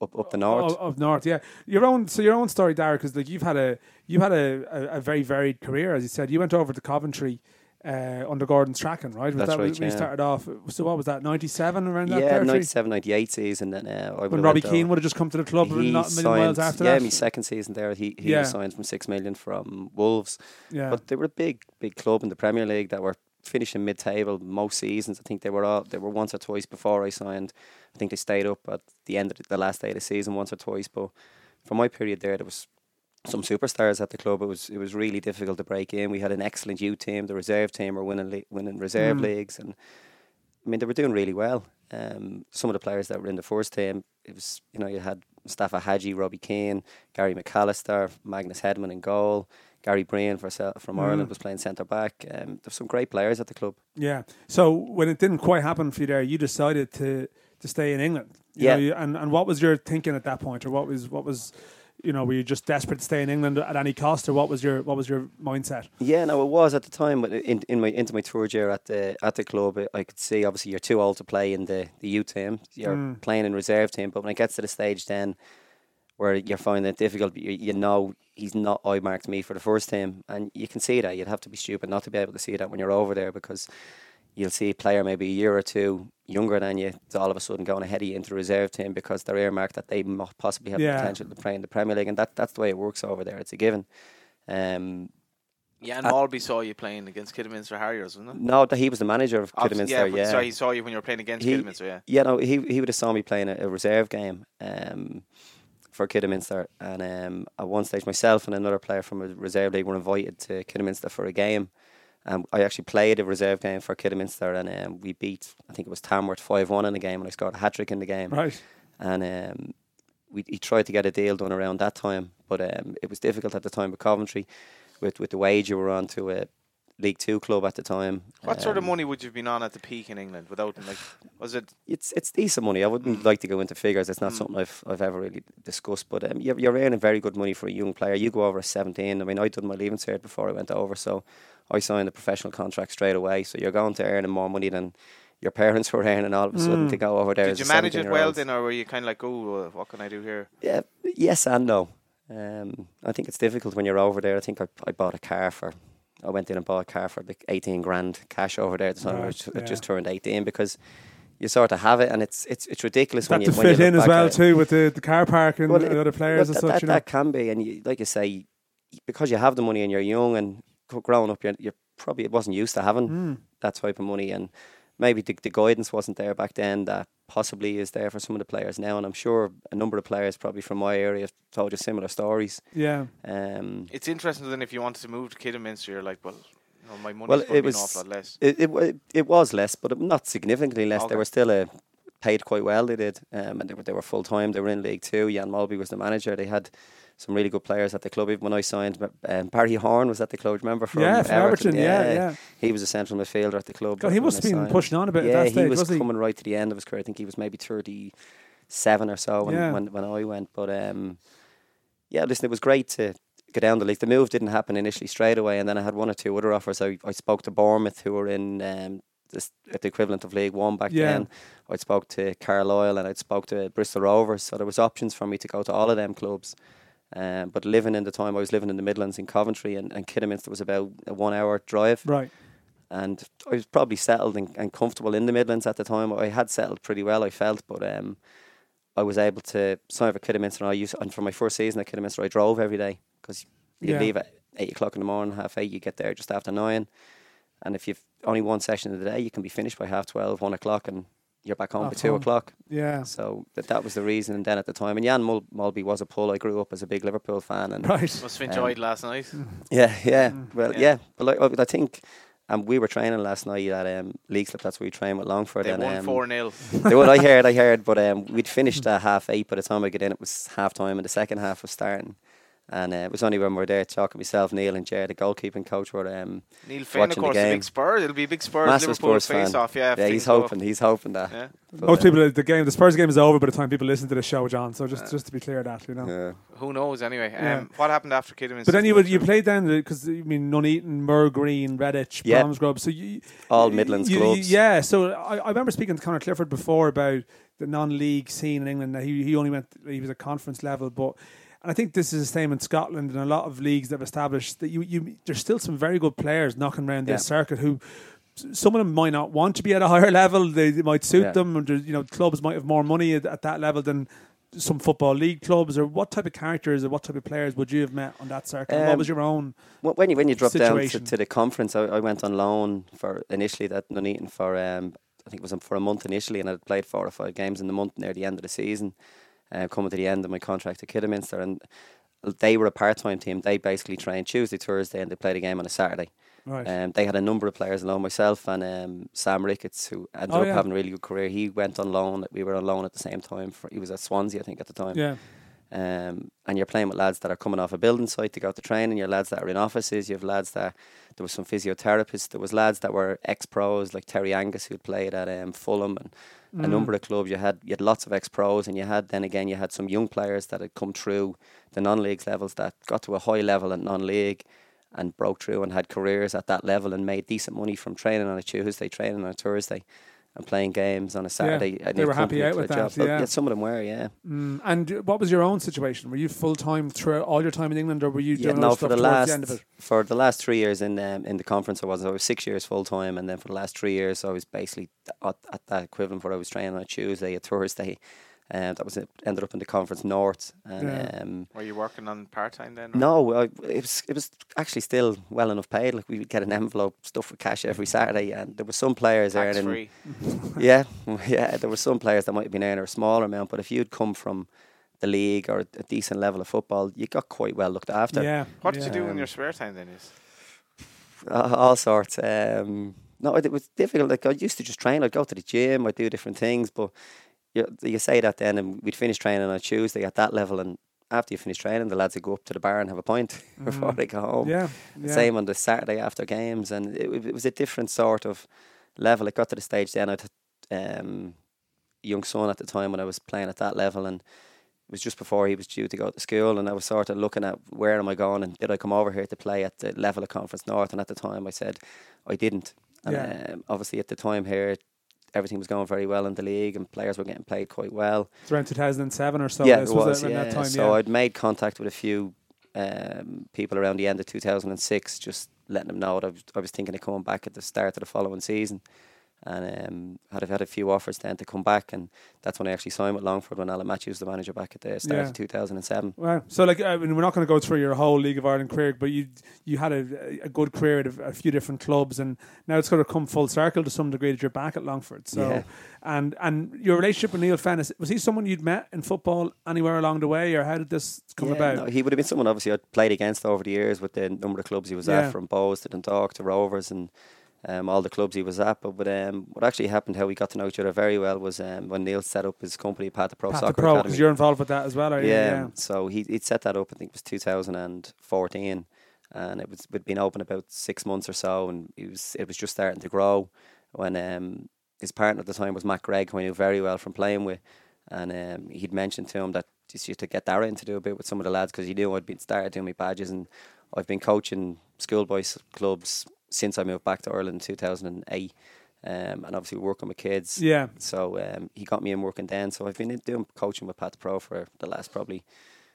up up the north. Of, north, yeah. Your own so your own story, Derek, because like you've had a you've had a, a, a, very varied career, as you said. You went over to Coventry. Uh, under Gordon Strachan, right? Was That's that right, when you yeah. started off? So what was that? Ninety seven around that yeah, territory? 97, 98 season. Then uh, I when Robbie Keane would have just come to the club, he not million miles signed- after yeah, that. my second season there, he he Yeah. was signed from six million from Wolves. yeah, But they were a big, big club in the Premier League that were finishing mid-table most seasons. I think they were all they were once or twice before I signed. I think they stayed up at the end of the, the last day of the season once or twice. But for my period there, there was some superstars at the club. It was it was really difficult to break in. We had an excellent youth team. The reserve team were winning le- winning reserve Mm. leagues, and I mean they were doing really well. Um, some of the players that were in the first team, it was you know you had Mustafa Hadji, Robbie Keane, Gary McAllister, Magnus Hedman in goal. Gary Breen for, from Mm. Ireland was playing centre back. Um, there's some great players at the club. yeah. So when it didn't quite happen for you there, you decided to to stay in England. You Yeah. know, you- and and what was your thinking at that point, or what was what was you know, were you just desperate to stay in England at any cost, or what was your what was your mindset? Yeah, no, it was at the time. But in, in my into my third year at the at the club, I- could see obviously you're too old to play in the the youth team. You're Mm. playing in reserve team. But when it gets to the stage then where you're finding it difficult, you, you know he's not eye marked me for the first team, and you can see that. You'd have to be stupid not to be able to see that when you're over there because you'll see a player maybe a year or two younger than you, it's all of a sudden going ahead of you into the reserve team because they're earmarked that they mo- possibly have Yeah. the potential to play in the Premier League, and that that's the way it works over there. It's a given. Um, Yeah, and Molby saw you playing against Kidderminster Harriers, wasn't it? no, he was the manager of Obvi- Kidderminster. yeah, Yeah, sorry, he saw you when you were playing against He- Kidderminster, yeah. Yeah, no, he he would have saw me playing a, a reserve game um, for Kidderminster, and um, at one stage myself and another player from a reserve league were invited to Kidderminster for a game. Um, I actually played a reserve game for Kidderminster, and um, we beat I think it was Tamworth five one in the game, and I scored a hat trick in the game. Right. And um, we he tried to get a deal done around that time, but um, it was difficult at the time with Coventry, with with the wage you were on to a League Two club at the time. What sort of Um, money would you have been on at the peak in England without like was it it's it's decent money. I wouldn't like to go into figures. It's not Mm. something I've I've ever really discussed. But um, you're, you're earning very good money for a young player. You go over at 17. I mean, I did my leaving cert before I went over, so I signed a professional contract straight away. So you're going to earning more money than your parents were earning all of a sudden Mm. to go over there. did as you manage it well then or were you kind of like oh uh, what can I do here? Yeah, yes and no. Um, I think it's difficult when you're over there. I think I, I bought a car for, I went in and bought a car for like 18 grand cash over there at the time. Right, I yeah. just turned 18 because you sort of have it and it's it's it's ridiculous That when you when fit look in as well too with the, the car park and Well, the it- other players Well, and that, such. that, you know. that can be, and you, like you say, because you have the money and you're young and growing up, you're, you're probably it wasn't used to having Mm. that type of money, and maybe the, the guidance wasn't there back then that possibly is there for some of the players now, and I'm sure a number of players probably from my area have told you similar stories. Yeah. Um, It's interesting then if you wanted to move to Kidderminster you're like, well, you my money's Well, probably it was- an awful lot less. it, it it was less, but not significantly less. Okay. They were still uh, paid quite well. They did, um, and they were they were full time. They were in League Two. Jan Molby was the manager. They had some really good players at the club. Even when I signed, um, Barry Horne was at the club. Remember from yeah, from Everton. Yeah, yeah. He was a central midfielder at the club. God, he must have been pushing on a bit Yeah, at that he stage, was was he? coming right to the end of his career. I think he was maybe thirty-seven or so when Yeah. when, when I went. But um, yeah, listen, it was great to go down the league. The move didn't happen initially straight away, and then I had one or two other offers. I, I spoke to Bournemouth, who were in um, this, at the equivalent of League One back Yeah. then. I spoke to Carlisle and I spoke to Bristol Rovers. So there was options for me to go to all of them clubs. Um, but living in the time I was living in the Midlands in Coventry and, and Kidderminster was about a one hour drive Right. and I was probably settled and, and comfortable in the Midlands at the time. I had settled pretty well, I felt, but um, I was able to sign for Kidderminster. And I used and for my first season at Kidderminster, I drove every day because you Yeah. leave at eight o'clock in the morning, half eight, you get there just after nine, and if you've only one session of the day, you can be finished by half twelve, one o'clock, and you're back home Off by two home. o'clock. Yeah. So that that was the reason. And then at the time, and Jan Mul- Molby was a pull. I grew up as a big Liverpool fan, and Right. Must have enjoyed last night. yeah, yeah. Mm. Well, Yeah. yeah. But like, I I think um, we were training last night at um, Leixlip. That's where we trained with Longford. They and, won um, 4 0. they would, I heard, I heard. But um, we'd finished at half eight. By the time I get in, it was half time, and the second half was starting. And uh, it was only when we were there talking myself, Neil and Jared, the goalkeeping coach, were um, Neil Fenn, of watching the course, a game. big Spurs. It'll be a big Spurs massive Liverpool Spurs face fan. off. Yeah, yeah, things he's go- hoping, he's hoping that. Yeah. But, Most um, people, the game, the Spurs game is over by the time people listen to the show, John. So just, just to be clear, that you know. yeah. Who knows anyway? Yeah. Um, what happened after Kidderminster? But then you would you played down because I mean Nuneaton, Moor Green, Redditch, Yeah. Bromsgrove. So you All Midlands you- clubs. Yeah. So I, I remember speaking to Conor Clifford before about the non-league scene in England. That he he only went he was at conference level, but and I think this is the same in Scotland and a lot of leagues that have established that you, you there's still some very good players knocking around this Yeah. circuit who some of them might not want to be at a higher level. They, they might suit Yeah. them, and you know, clubs might have more money at, at that level than some football league clubs. Or what type of characters or what type of players would you have met on that circuit? what Um, was your own? Wh- When you when you drop down to, to the conference, I, I went on loan for initially that Nuneaton for um, I think it was for a month initially, and I had played four or five games in the month near the end of the season, uh, coming to the end of my contract at Kidderminster, and they were a part time team. They basically trained Tuesday, Thursday, and they played a game on a Saturday. Right. Um, they had a number of players along myself and um, Sam Ricketts, who ended Oh, up yeah. having a really good career. He went on loan. We were on loan at the same time. For, he was at Swansea, I think, at the time. yeah. Um, and you're playing with lads that are coming off a building site to go to training. You're lads that are in offices. You have lads that there was some physiotherapists. There was lads that were ex pros like Terry Angus who'd played at um, Fulham and Mm. a number of clubs. You had you had lots of ex pros, and you had then again you had some young players that had come through the non leagues levels that got to a high level at non league and broke through and had careers at that level and made decent money from training on a Tuesday, training on a Thursday. And playing games on a Saturday, and they were happy out with job. that, Oh, yeah. some of them were, yeah. Mm. And what was your own situation? Were you full time throughout all your time in England, or were you Yeah, doing no, other for the last the end of it? for the last three years in um, in the conference, I was I was six years full time, and then for the last three years, I was basically at, at that equivalent where I was training on a Tuesday, a Thursday, and that was it, ended up in the conference north. And Yeah. um, Were you working on part time then? or- no, I, it was it was actually still well enough paid. Like we would get an envelope stuffed with cash every Saturday, and there were some players Tax earning. free. Yeah, yeah, there were some players that might have been earning a smaller amount, but if you'd come from the league or a decent level of football, you got quite well looked after. Yeah. What did yeah. you do in Um, your spare time then? Is Uh, all sorts. Um, no, it was difficult. Like I used to just train. I'd go to the gym. I'd do different things. But you, you say that then, and we'd finish training on Tuesday at that level, and after you finish training, the lads would go up to the bar and have a pint before they go home. Yeah. yeah. Same on the Saturday after games, and it, it was a different sort of level. It got to the stage then. I had um, young son at the time when I was playing at that level, and it was just before he was due to go to school, and I was sort of looking at where am I going, and did I come over here to play at the level of Conference North? And at the time, I said I didn't. And Yeah. um, obviously, at the time here, everything was going very well in the league, and players were getting played quite well. It's around 2007 or so. yeah, this it was. around yeah. that time. so yeah. I'd made contact with a few um, people around the end of 2006, just letting them know that I was, I was thinking of coming back at the start of the following season. And um, had I had a few offers then to come back, and that's when I actually signed with Longford when Alan Matthews was the manager back at the start Yeah. of 2007. Wow. So, like, I mean, we're not going to go through your whole League of Ireland career, but you you had a, a good career at a, a few different clubs, and now it's going to come full circle to some degree that you're back at Longford. So, Yeah. and and your relationship with Neil Fennis was he someone you'd met in football anywhere along the way, or how did this come Yeah, about? no, he would have been someone obviously I'd played against over the years with the number of clubs he was Yeah. at, from Bohs to Dundalk to Rovers and um, all the clubs he was at. But, but um, what actually happened, how we got to know each other very well, was um, when Neil set up his company, Pat the Pro Pat the Soccer Pro, Academy. because you're involved with that as well, are you? yeah, so he he'd set that up. I think it was 2014, and it was it'd been open about six months or so, and it was it was just starting to grow. When um, his partner at the time was Matt Gregg, who I knew very well from playing with, and um, he'd mentioned to him that just used to get Darren to do a bit with some of the lads because he knew I'd been started doing my badges, and I've been coaching schoolboys clubs since I moved back to Ireland in 2008, um, and obviously working with kids. Yeah. So um, he got me in working then. So I've been in doing coaching with Pat the Pro for the last probably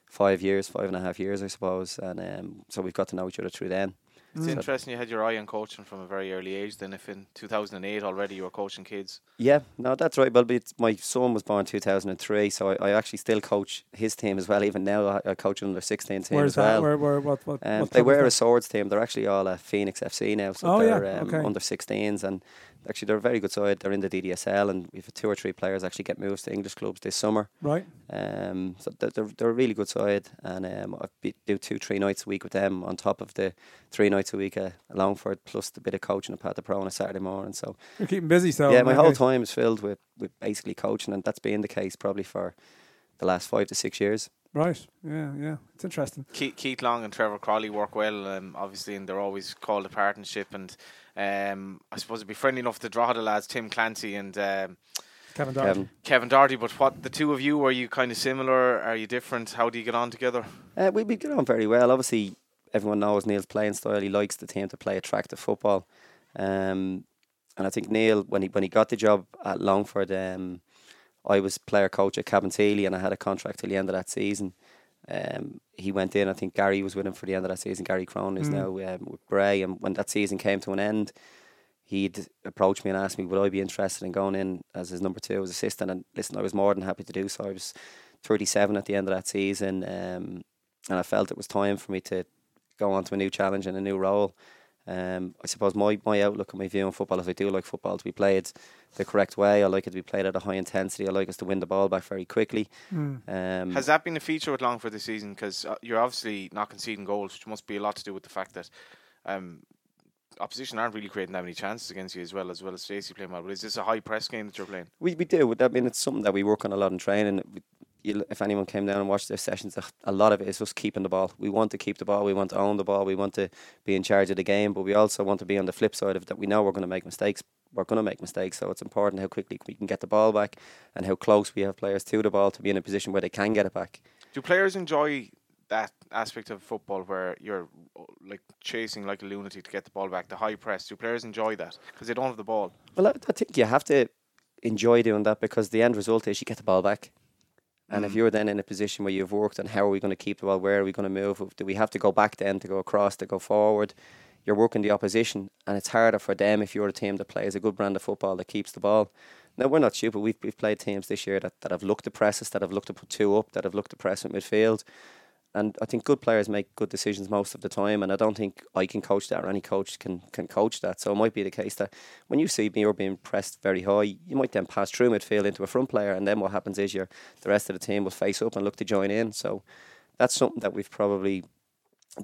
five years, five and a half years, I suppose. And um, so we've got to know each other through then. It's So- interesting you had your eye on coaching from a very early age. Then, if in 2008 already you were coaching kids, Yeah, no, that's right. Well, it's, my son was born in 2003, so I, I actually still coach his team as well. Even now, I, I coach under 16 team Where's as that? well. Where, where, what, what, Um, what they club were a swords team. They're actually all at Phoenix FC now, so Oh, yeah, they're um, okay. under 16s, and actually they're a very good side. They're in the DDSL, and we've had two or three players actually get moves to English clubs this summer. right? Um, so they're, they're, a really good side, and um, I be, do two, three nights a week with them on top of the three nights a week at Longford, plus the bit of coaching at Pat the Pro on a Saturday morning. So You're keeping busy, so yeah, my whole time is filled with, with basically coaching, and that's been the case probably for the last five to six years. Right. Yeah, yeah. It's interesting. Keith, Keith Long and Trevor Croly work well, um, obviously, and they're always called a partnership. And um, I suppose it'd be friendly enough to draw the lads Tim Clancy and um, Kevin Doherty. Um, Kevin Doherty. But what the two of you are you kind of similar? Are you different? How do you get on together? Uh, we we get on very well. Obviously, everyone knows Neil's playing style. He likes the team to play attractive football, um, and I think Neil, when he when he got the job at Longford, um, I was player coach at Cabinteely, and I had a contract till the end of that season. Um, he went in. I think Gary was with him for the end of that season. Gary Crone is Mm. now um, with Bray, and when that season came to an end, he'd approached me and asked me would I be interested in going in as his number two as assistant. And listen, I was more than happy to do so. I was 37 at the end of that season, um, and I felt it was time for me to go on to a new challenge and a new role. Um, I suppose my, my outlook and my view on football is I do like football to be played the correct way. I like it to be played at a high intensity. I like us to win the ball back very quickly. Mm. Um, Has that been a feature with Longford this season? Because uh, you're obviously not conceding goals, which must be a lot to do with the fact that um, opposition aren't really creating that many chances against you as well as well as Steacy playing well. But is this a high press game that you're playing? We we do. I mean, it's something that we work on a lot in training. If anyone came down and watched their sessions, a- a lot of it is just keeping the ball. We want to keep the ball. We want to own the ball. We want to be in charge of the game. But we also want to be on the flip side of that. We know we're going to make mistakes. We're going to make mistakes. So it's important how quickly we can get the ball back and how close we have players to the ball to be in a position where they can get it back. Do players enjoy that aspect of football where you're uh, like chasing like a lunatic to get the ball back, the high press? Do players enjoy that because they don't have the ball? Well, I, I think you have to enjoy doing that because the end result is you get the ball back. And if Mm. you're then in a position where you've worked on how are we going to keep the ball, where are we going to move, do we have to go back then to go across, to go forward? You're working the opposition, and it's harder for them if you're a team that plays a good brand of football that keeps the ball. Now we're not stupid. We've we've played teams this year that, that have looked to press us, that have looked to put two up, that have looked to press at midfield. And I think good players make good decisions most of the time. And I don't think I can coach that or any coach can, can coach that. So it might be the case that when you see me or being pressed very high, you might then pass through midfield into a front player. And then what happens is your the rest of the team will face up and look to join in. So that's something that we've probably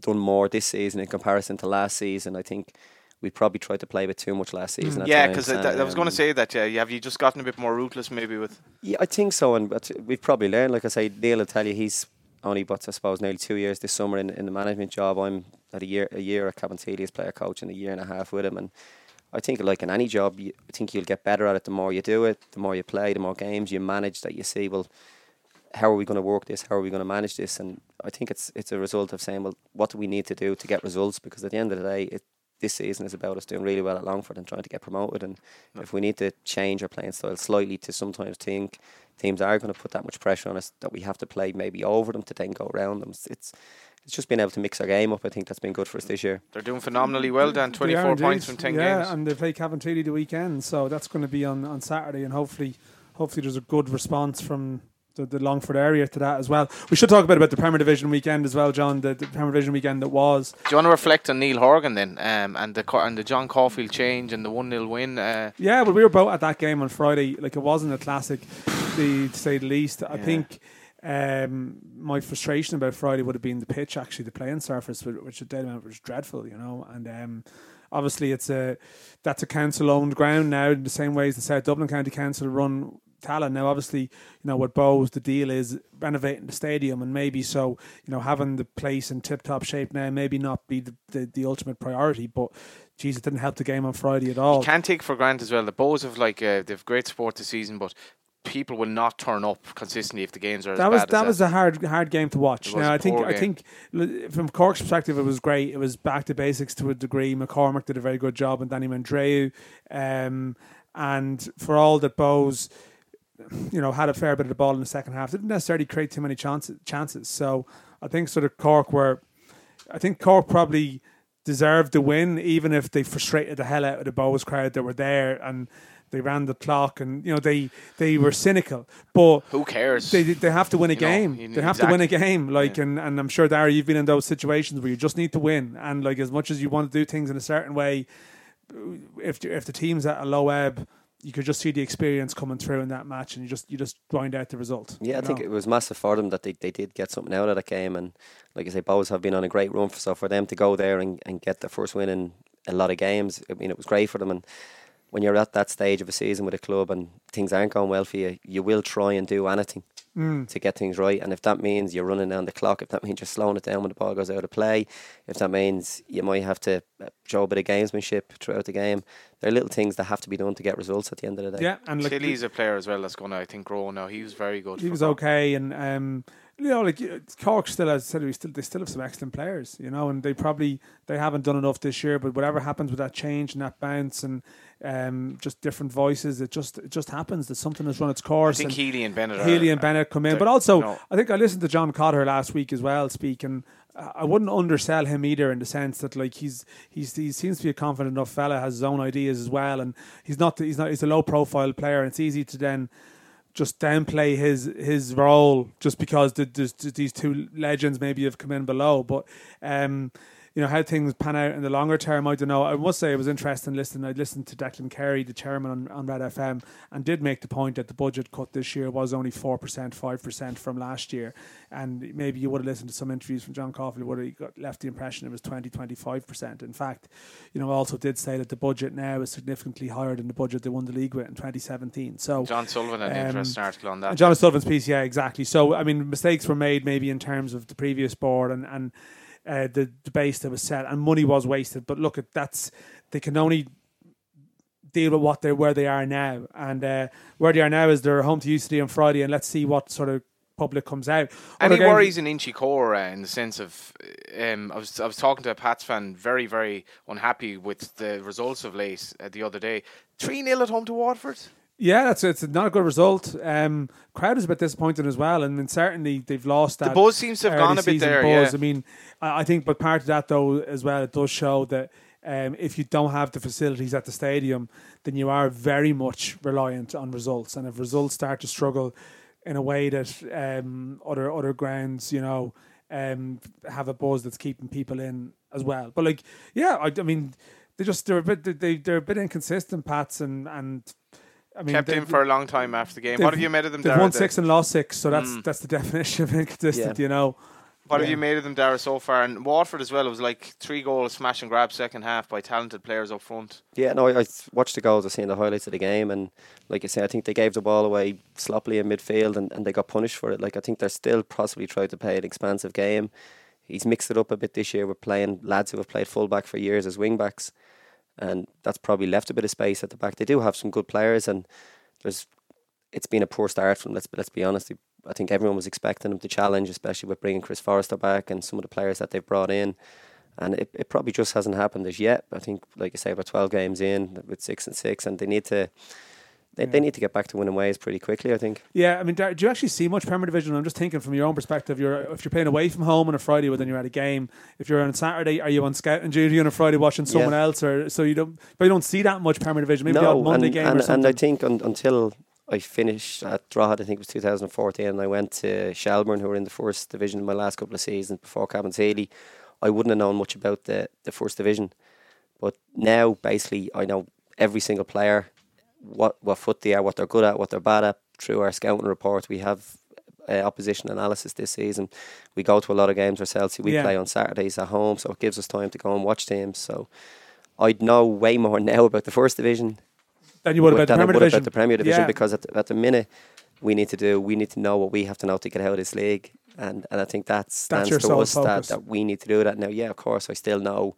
done more this season in comparison to last season. I think we probably tried to play a bit too much last season. at yeah, because I, I was going to um, say that. Yeah, have you just gotten a bit more ruthless maybe with? yeah, I think so, and but we've probably learned. Like I say, Neil will tell you he's only, but I suppose nearly two years this summer in, in the management job. I'm at a year a year at Cabinteely as player coach and a year and a half with him, and I think like in any job, you, I think you'll get better at it the more you do it, the more you play, the more games you manage that you see. Well, how are we going to work this? How are we going to manage this? And I think it's it's a result of saying, well, what do we need to do to get results? Because at the end of the day, it, this season is about us doing really well at Longford and trying to get promoted. And if we need to change our playing style slightly to sometimes think teams are going to put that much pressure on us that we have to play maybe over them to then go around them. It's it's, it's just being able to mix our game up. I think that's been good for us this year. They're doing phenomenally well. Dan, Twenty four twenty indeed. points from ten yeah, games. and they play Cabinteely the weekend, so that's going to be on, on Saturday, and hopefully, hopefully there's a good response from the, the Longford area to that as well. We should talk a bit about the Premier Division weekend as well, John. The, the Premier Division weekend that was. Do you want to reflect on Neil Horgan then, um, and the and the John Caulfield change and the one 0 win? Uh, Yeah, well, we were both at that game on Friday. Like it wasn't a classic, the, to say the least. I Yeah. think um, my frustration about Friday would have been the pitch, actually, the playing surface, which at Dalymount was dreadful, you know. And um, obviously, it's a that's a council-owned ground now, in the same way as the South Dublin County Council run Tallaght. Now, obviously, you know what Bohs the deal is renovating the stadium, and maybe so, you know, having the place in tip-top shape now, maybe not be the, the, the ultimate priority, but. Geez, it didn't help the game on Friday at all. You can't take for granted as well. The Bohs have like uh, they've great support this season, but people will not turn up consistently if the games are. that as was that as was a hard hard game to watch. Now I think I think from Cork's perspective it was great. It was back to basics to a degree. McCormack did a very good job, and Danny Mandroiu, um, and for all that Bohs, you know, had a fair bit of the ball in the second half, didn't necessarily create too many chances. Chances. So I think sort of Cork were, I think Cork probably deserved the win, even if they frustrated the hell out of the Bohs crowd that were there and. They ran the clock, and you know they they were cynical. But Who cares? they they have to win a You game. you- they have to win a game. Like Yeah. and, and I'm sure Dara, you've been in those situations where you just need to win. And like as much as you want to do things in a certain way, if if the team's at a low ebb, you could just see the experience coming through in that match, and you just you just grind out the result. Yeah, I you think it was massive for them that they, they did get something out of that game. And like I say, Bohs have been on a great run. For, so for them to go there and, and get their first win in a lot of games, I mean, it was great for them. And when you're at that stage of a season with a club and things aren't going well for you, you will try and do anything Mm. to get things right. And if that means you're running down the clock, if that means you're slowing it down when the ball goes out of play, if that means you might have to uh, show a bit of gamesmanship throughout the game, there are little things that have to be done to get results at the end of the day. yeah, and like Tilly's a player as well that's going to I think grow now. He was very good. he was Cork. okay, and um, you know, like uh, Cork still, as I said, we still they still have some excellent players, you know, and they probably they haven't done enough this year. But whatever happens with that change and that bounce and um, just different voices, it just it just happens that something has run its I course. think and Healy and Bennett. Healy and Bennett come in, but also no. I think I listened to John Cotter last week as well speaking. I I wouldn't undersell him either in the sense that like he's he's he seems to be a confident enough fella, has his own ideas as well, and he's not he's not he's a low profile player, and it's easy to then just downplay his his role just because the, there's these two legends maybe have come in below, but um. You know how things pan out in the longer term. I don't know. I must say it was interesting listening. I listened to Declan Carey, the chairman on, on Red FM, and did make the point that the budget cut this year was only four percent, five percent from last year. And maybe you would have listened to some interviews from John Coughlin, would have got left the impression it was 20, 25 percent. In fact, you know, I also did say that the budget now is significantly higher than the budget they won the league with in 2017. So John Sullivan had an Um, interesting article on that. John Sullivan's piece, yeah, exactly. So, I mean, mistakes were made maybe in terms of the previous board and and uh, the, the base that was set, and money was wasted. But look, at that's they can only deal with what they where they are now, and uh, where they are now is they're home to UCD on Friday, and let's see what sort of public comes out. Any games- worries in Inchicore uh, in the sense of um, I was I was talking to a Pats fan very very unhappy with the results of late uh, the other day. Three 0 at home to Waterford. Yeah, that's it's not a good result. Um, crowd is a bit disappointed as well, and then certainly they've lost that. The buzz seems to have gone a bit there. buzz. Yeah. I mean, I, I think, but part of that though as well, it does show that um, if you don't have the facilities at the stadium, then you are very much reliant on results, and if results start to struggle in a way that um, other other grounds, you know, um, have a buzz that's keeping people in as well. But like, yeah, I, I mean, they just they're a bit they they're a bit inconsistent, Pats, and and. I mean, Kept they- in for a long time after the game. What have you made of them, They've Dara? won six and lost six, so that's Mm. that's the definition of inconsistent. Yeah. You know, What have Yeah. you made of them, Dara, so far? And Waterford as well. It was like three goals, smash and grab second half by talented players up front. Yeah, no, I, I watched the goals, I seen the highlights of the game, and like I say, I think they gave the ball away sloppily in midfield, and, and they got punished for it. Like I think they're still possibly trying to play an expansive game. He's mixed it up a bit this year with playing lads who have played fullback for years as wing backs, and that's probably left a bit of space at the back. They do have some good players, and there's it's been a poor start from. Let's let's be honest. I think everyone was expecting them to challenge, especially with bringing Chris Forrester back and some of the players that they've brought in and it, it probably just hasn't happened as yet. I think, like I say, we're 12 games in with six and six, and they need to they, they need to get back to winning ways pretty quickly. I think. yeah. I mean, do you actually see much Premier Division? I'm just thinking from your own perspective. You're if you're playing away from home on a Friday, well, then you're at a game. If you're on Saturday, are you on scouting duty on a Friday watching someone Yeah. else, or so you don't? But you don't see that much Premier Division. Maybe no, Monday and, game and, or something. and I think un, until I finished at Drogheda, I think it was 2014, and I went to Shelburne, who were in the first division in my last couple of seasons before Cabinteely. I wouldn't have known much about the, the first division, but now basically I know every single player, what what foot they are, what they're good at, what they're bad at. Through our scouting report, we have uh, opposition analysis this season. We go to a lot of games ourselves. We Yeah. play on Saturdays at home, so it gives us time to go and watch teams. So I'd know way more now about the first division then you would about the I Premier would Division. about the Premier Division Yeah. because at the, at the minute we need to do we need to know what we have to know to get out of this league and, and I think that stands to us that, that we need to do that now yeah of course I still know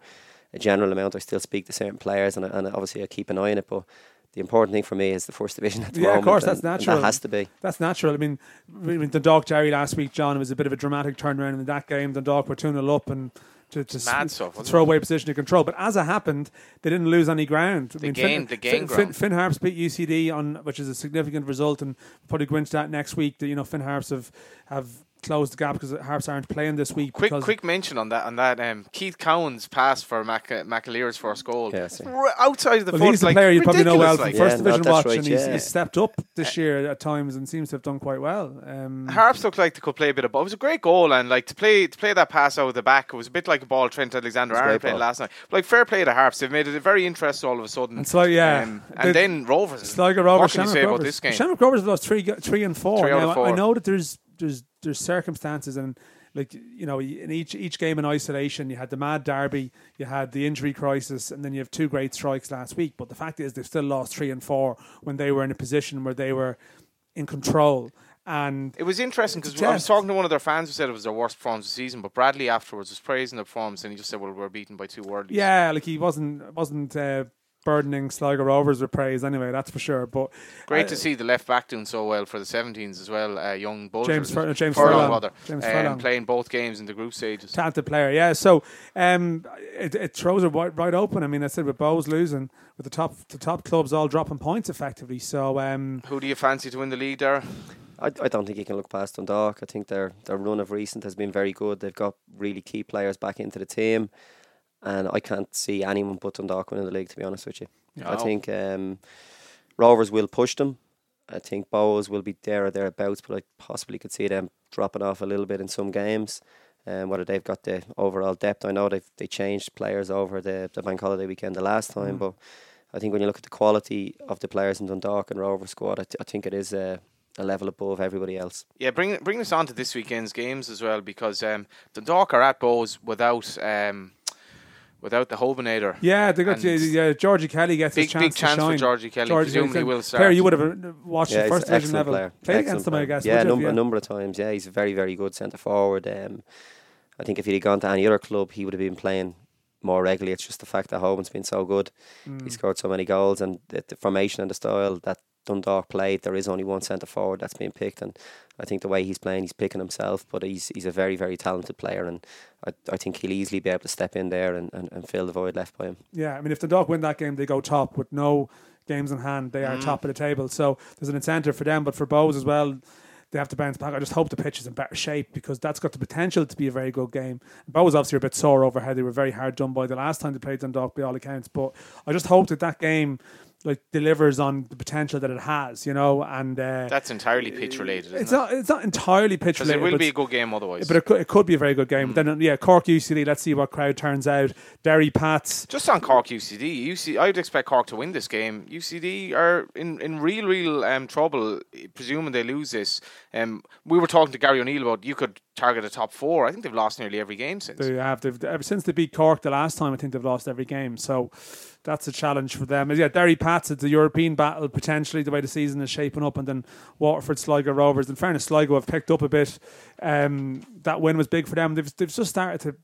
a general amount I still speak to certain players and, and obviously I keep an eye on it but the important thing for me is the first division at the Yeah, of course, that's and natural. that has to be That's natural. I mean, I mean, Dundalk Derry last week, John, it was a bit of a dramatic turnaround in that game. The Dundalk were 2 0 up and to, to, Mad s- stuff, to wasn't throw it? away position of control. But as it happened, they didn't lose any ground. I They mean, gained- they gained Finn, Finn, ground. Finn Harps beat UCD on, which is a significant result, and probably go into that next week. That you know, Finn Harps have have closed the gap because Harps aren't playing this week. Quick, quick mention on that. On that, um, Keith Cowan's pass for Mac- McAleer's first goal. Yeah, I see. R- outside of the Well, foot, he's the like, player you probably know well from like. first Yeah, no, division that's watch, right, and he's, yeah. he's stepped up this year at times and seems to have done quite well. Um, Harps looked like they could play a bit of ball. It was a great goal, and like to play to play that pass out of the back, it was a bit like a ball Trent Alexander Arnold played ball. last night. But, like fair play to Harps, they've made it very interesting all of a sudden. And so yeah, Um, The- and then Rovers. Sligo Rovers, what can you Shamrock say about this game? Shamrock Rovers have lost three, three and four. Three out now, of I- I know that there's there's there's circumstances and like you know in each each game in isolation, you had the mad derby, you had the injury crisis, and then you have two great strikes last week. But the fact is, they've still lost three and four when they were in a position where they were in control. And It was interesting because I was talking to one of their fans who said it was their worst performance of the season, but Bradley afterwards was praising the performance and he just said, "Well, we're beaten by two worldies." yeah, like he wasn't wasn't uh, burdening Sligo Rovers with praise anyway. That's for sure. But Great uh, to see the left back doing so well for the 17s as well. Uh, young Bulger, James Fur- James Furlong, Furlong. rather, James um, Furlong. playing both games in the group stages. talented player. Yeah, so um, it, it throws it right, right open. I mean, I said with Bohs losing, with the top the top clubs all dropping points effectively. So um, Who do you fancy to win the league there? I, I don't think you can look past Dundalk. I think their their run of recent has been very good. They've got really key players back into the team, and I can't see anyone but Dundalk winning the league. To be honest with you, I think um, Rovers will push them. I think Bohs will be there or thereabouts, but I possibly could see them dropping off a little bit in some games. Um, whether they've got the overall depth, I know they they changed players over the, the bank holiday weekend the last time, Mm. but I think when you look at the quality of the players in Dundalk and Rover squad, I, th- I think it is a, a level above everybody else. Yeah, bring bring us on to this weekend's games as well because um, Dundalk are at Bohs without um, without the Hobanator. yeah, they got And yeah, yeah, Georgie Kelly gets Big his chance big to chance shine. for Georgie Kelly. Georgie Presumably Kelly. will start. Player you would have watched Yeah, at he's first division excellent level. player. Played Excellent against them, I guess. Yeah, would you? number, a number of times. Yeah, he's a very, very good centre forward. Um, I think if he'd gone to any other club, he would have been playing more regularly. It's just the fact that Hoban's been so good. Mm. He scored so many goals, and the, the formation and the style that Dundalk played, there is only one centre forward that's been picked, and I think the way he's playing, he's picking himself. But he's he's a very, very talented player, and I, I think he'll easily be able to step in there and, and, and fill the void left by him. Yeah, I mean, if the Dundalk win that game, they go top with no games in hand. They are Mm. top of the table, so there's an incentive for them. But for Bohs as well, they have to bounce back. I just hope the pitch is in better shape because that's got the potential to be a very good game. Bohs obviously are a bit sore over how they were very hard done by the last time they played Dundalk, by all accounts. But I just hope that that game like delivers on the potential that it has, you know. And uh, That's entirely pitch related. Isn't it's it? not it's not entirely pitch related. it will but be a good game otherwise. but it could, it could be a very good game. But then, yeah, Cork UCD. Let's see what crowd turns out. Derry Pats. Just on Cork UCD, UC, I'd expect Cork to win this game. UCD are in, in real, real um, trouble, presuming they lose this. Um, we were talking to Gary O'Neill about you could target a top four. I think they've lost nearly every game since. They have. They've ever since they beat Cork the last time. I think they've lost every game. So that's a challenge for them. Yeah, Derry Pats. It's a European battle potentially the way the season is shaping up, and then Waterford Sligo Rovers. In fairness, Sligo have picked up a bit. Um, that win was big for them. They've they've just started to.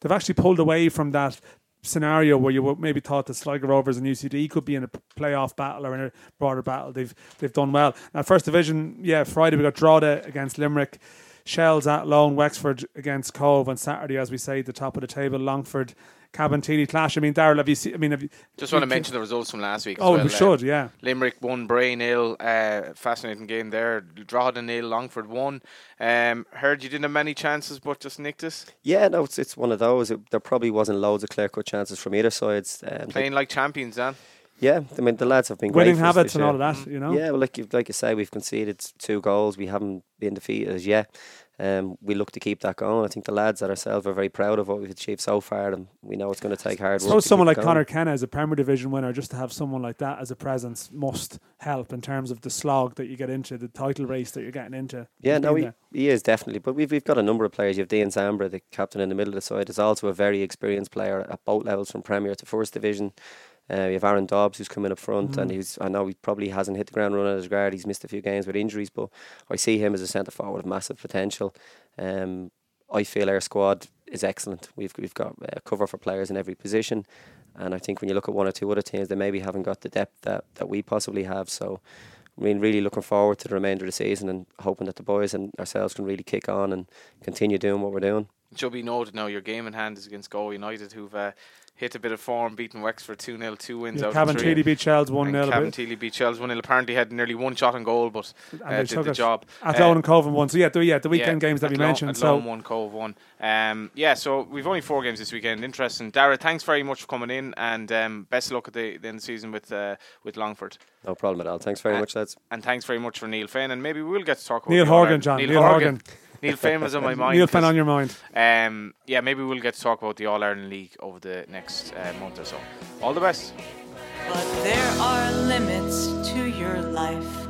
They've actually pulled away from that scenario where you maybe thought that Sligo Rovers and UCD could be in a playoff battle or in a broader battle. They've they've done well. Now first division, yeah, Friday we got Drogheda against Limerick. Shels at Lone, Wexford against Cobh on Saturday, as we say, the top of the table. Longford, Cabinteely clash. I mean, Daryl, have you seen? I mean, have you? Just want to mention the results from last week. As Oh, well. we Uh, should, yeah. Limerick won, Bray nil. Uh, fascinating game there. Drogheda nil, Longford won. Um, heard you didn't have many chances, but just nicked it. Yeah, no, it's it's one of those. It, there probably wasn't loads of clear cut chances from either sides. Um, Playing like champions, Dan. yeah, I mean the lads have been Winning great for us habits this and all of that, you know? Yeah, well, like you, like you say, we've conceded two goals. We haven't been defeated as yet. Um, we look to keep that going. I think the lads and ourselves are very proud of what we've achieved so far, and we know it's going to take hard work. to someone like going. Conor Kenna as a Premier Division winner, just to have someone like that as a presence must help in terms of the slog that you get into, the title race that you're getting into. Yeah, no, he, he is definitely. But we've we've got a number of players. You have Dean Zambra, the captain in the middle of the side, is also a very experienced player at both levels, from Premier to First Division. Uh, we have Aaron Dobbs who's coming up front, and Mm. he's I know he probably hasn't hit the ground running as guard. He's missed a few games with injuries, but I see him as a centre forward with massive potential. Um, I feel our squad is excellent. We've we've got uh, cover for players in every position, and I think when you look at one or two other teams, they maybe haven't got the depth that, that we possibly have. So, I mean, really looking forward to the remainder of the season and hoping that the boys and ourselves can really kick on and continue doing what we're doing. It should be noted now your game in hand is against Go United, who've uh, hit a bit of form, beating Wexford 2 0, two wins Yeah, out of three. Cabinteely beat Shels 1 and 0. Cabinteely beat Chelsea 1 0. Apparently had nearly one shot on goal, but uh, did the it job. At Uh, Lone and Coven won. So, yeah, the, yeah, the weekend yeah, games that we Lo- mentioned. At So, Lone, one, Cobh one. Um, yeah, so we've only four games this weekend. Interesting. Dara, thanks very much for coming in, and um, best of luck at the, the end of the season with uh, with Longford. No problem at all. Thanks very Uh, much, lads. And thanks very much for Neil Fenn. And maybe we'll get to talk about Neil the Horgan, John. Neil, Neil Horgan. Horgan. Neil Fenn was on my mind. Neil Fenn 'cause, on your mind. Um, yeah, maybe we'll get to talk about the All Ireland League over the next uh, month or so. All the best. But there are limits to your life.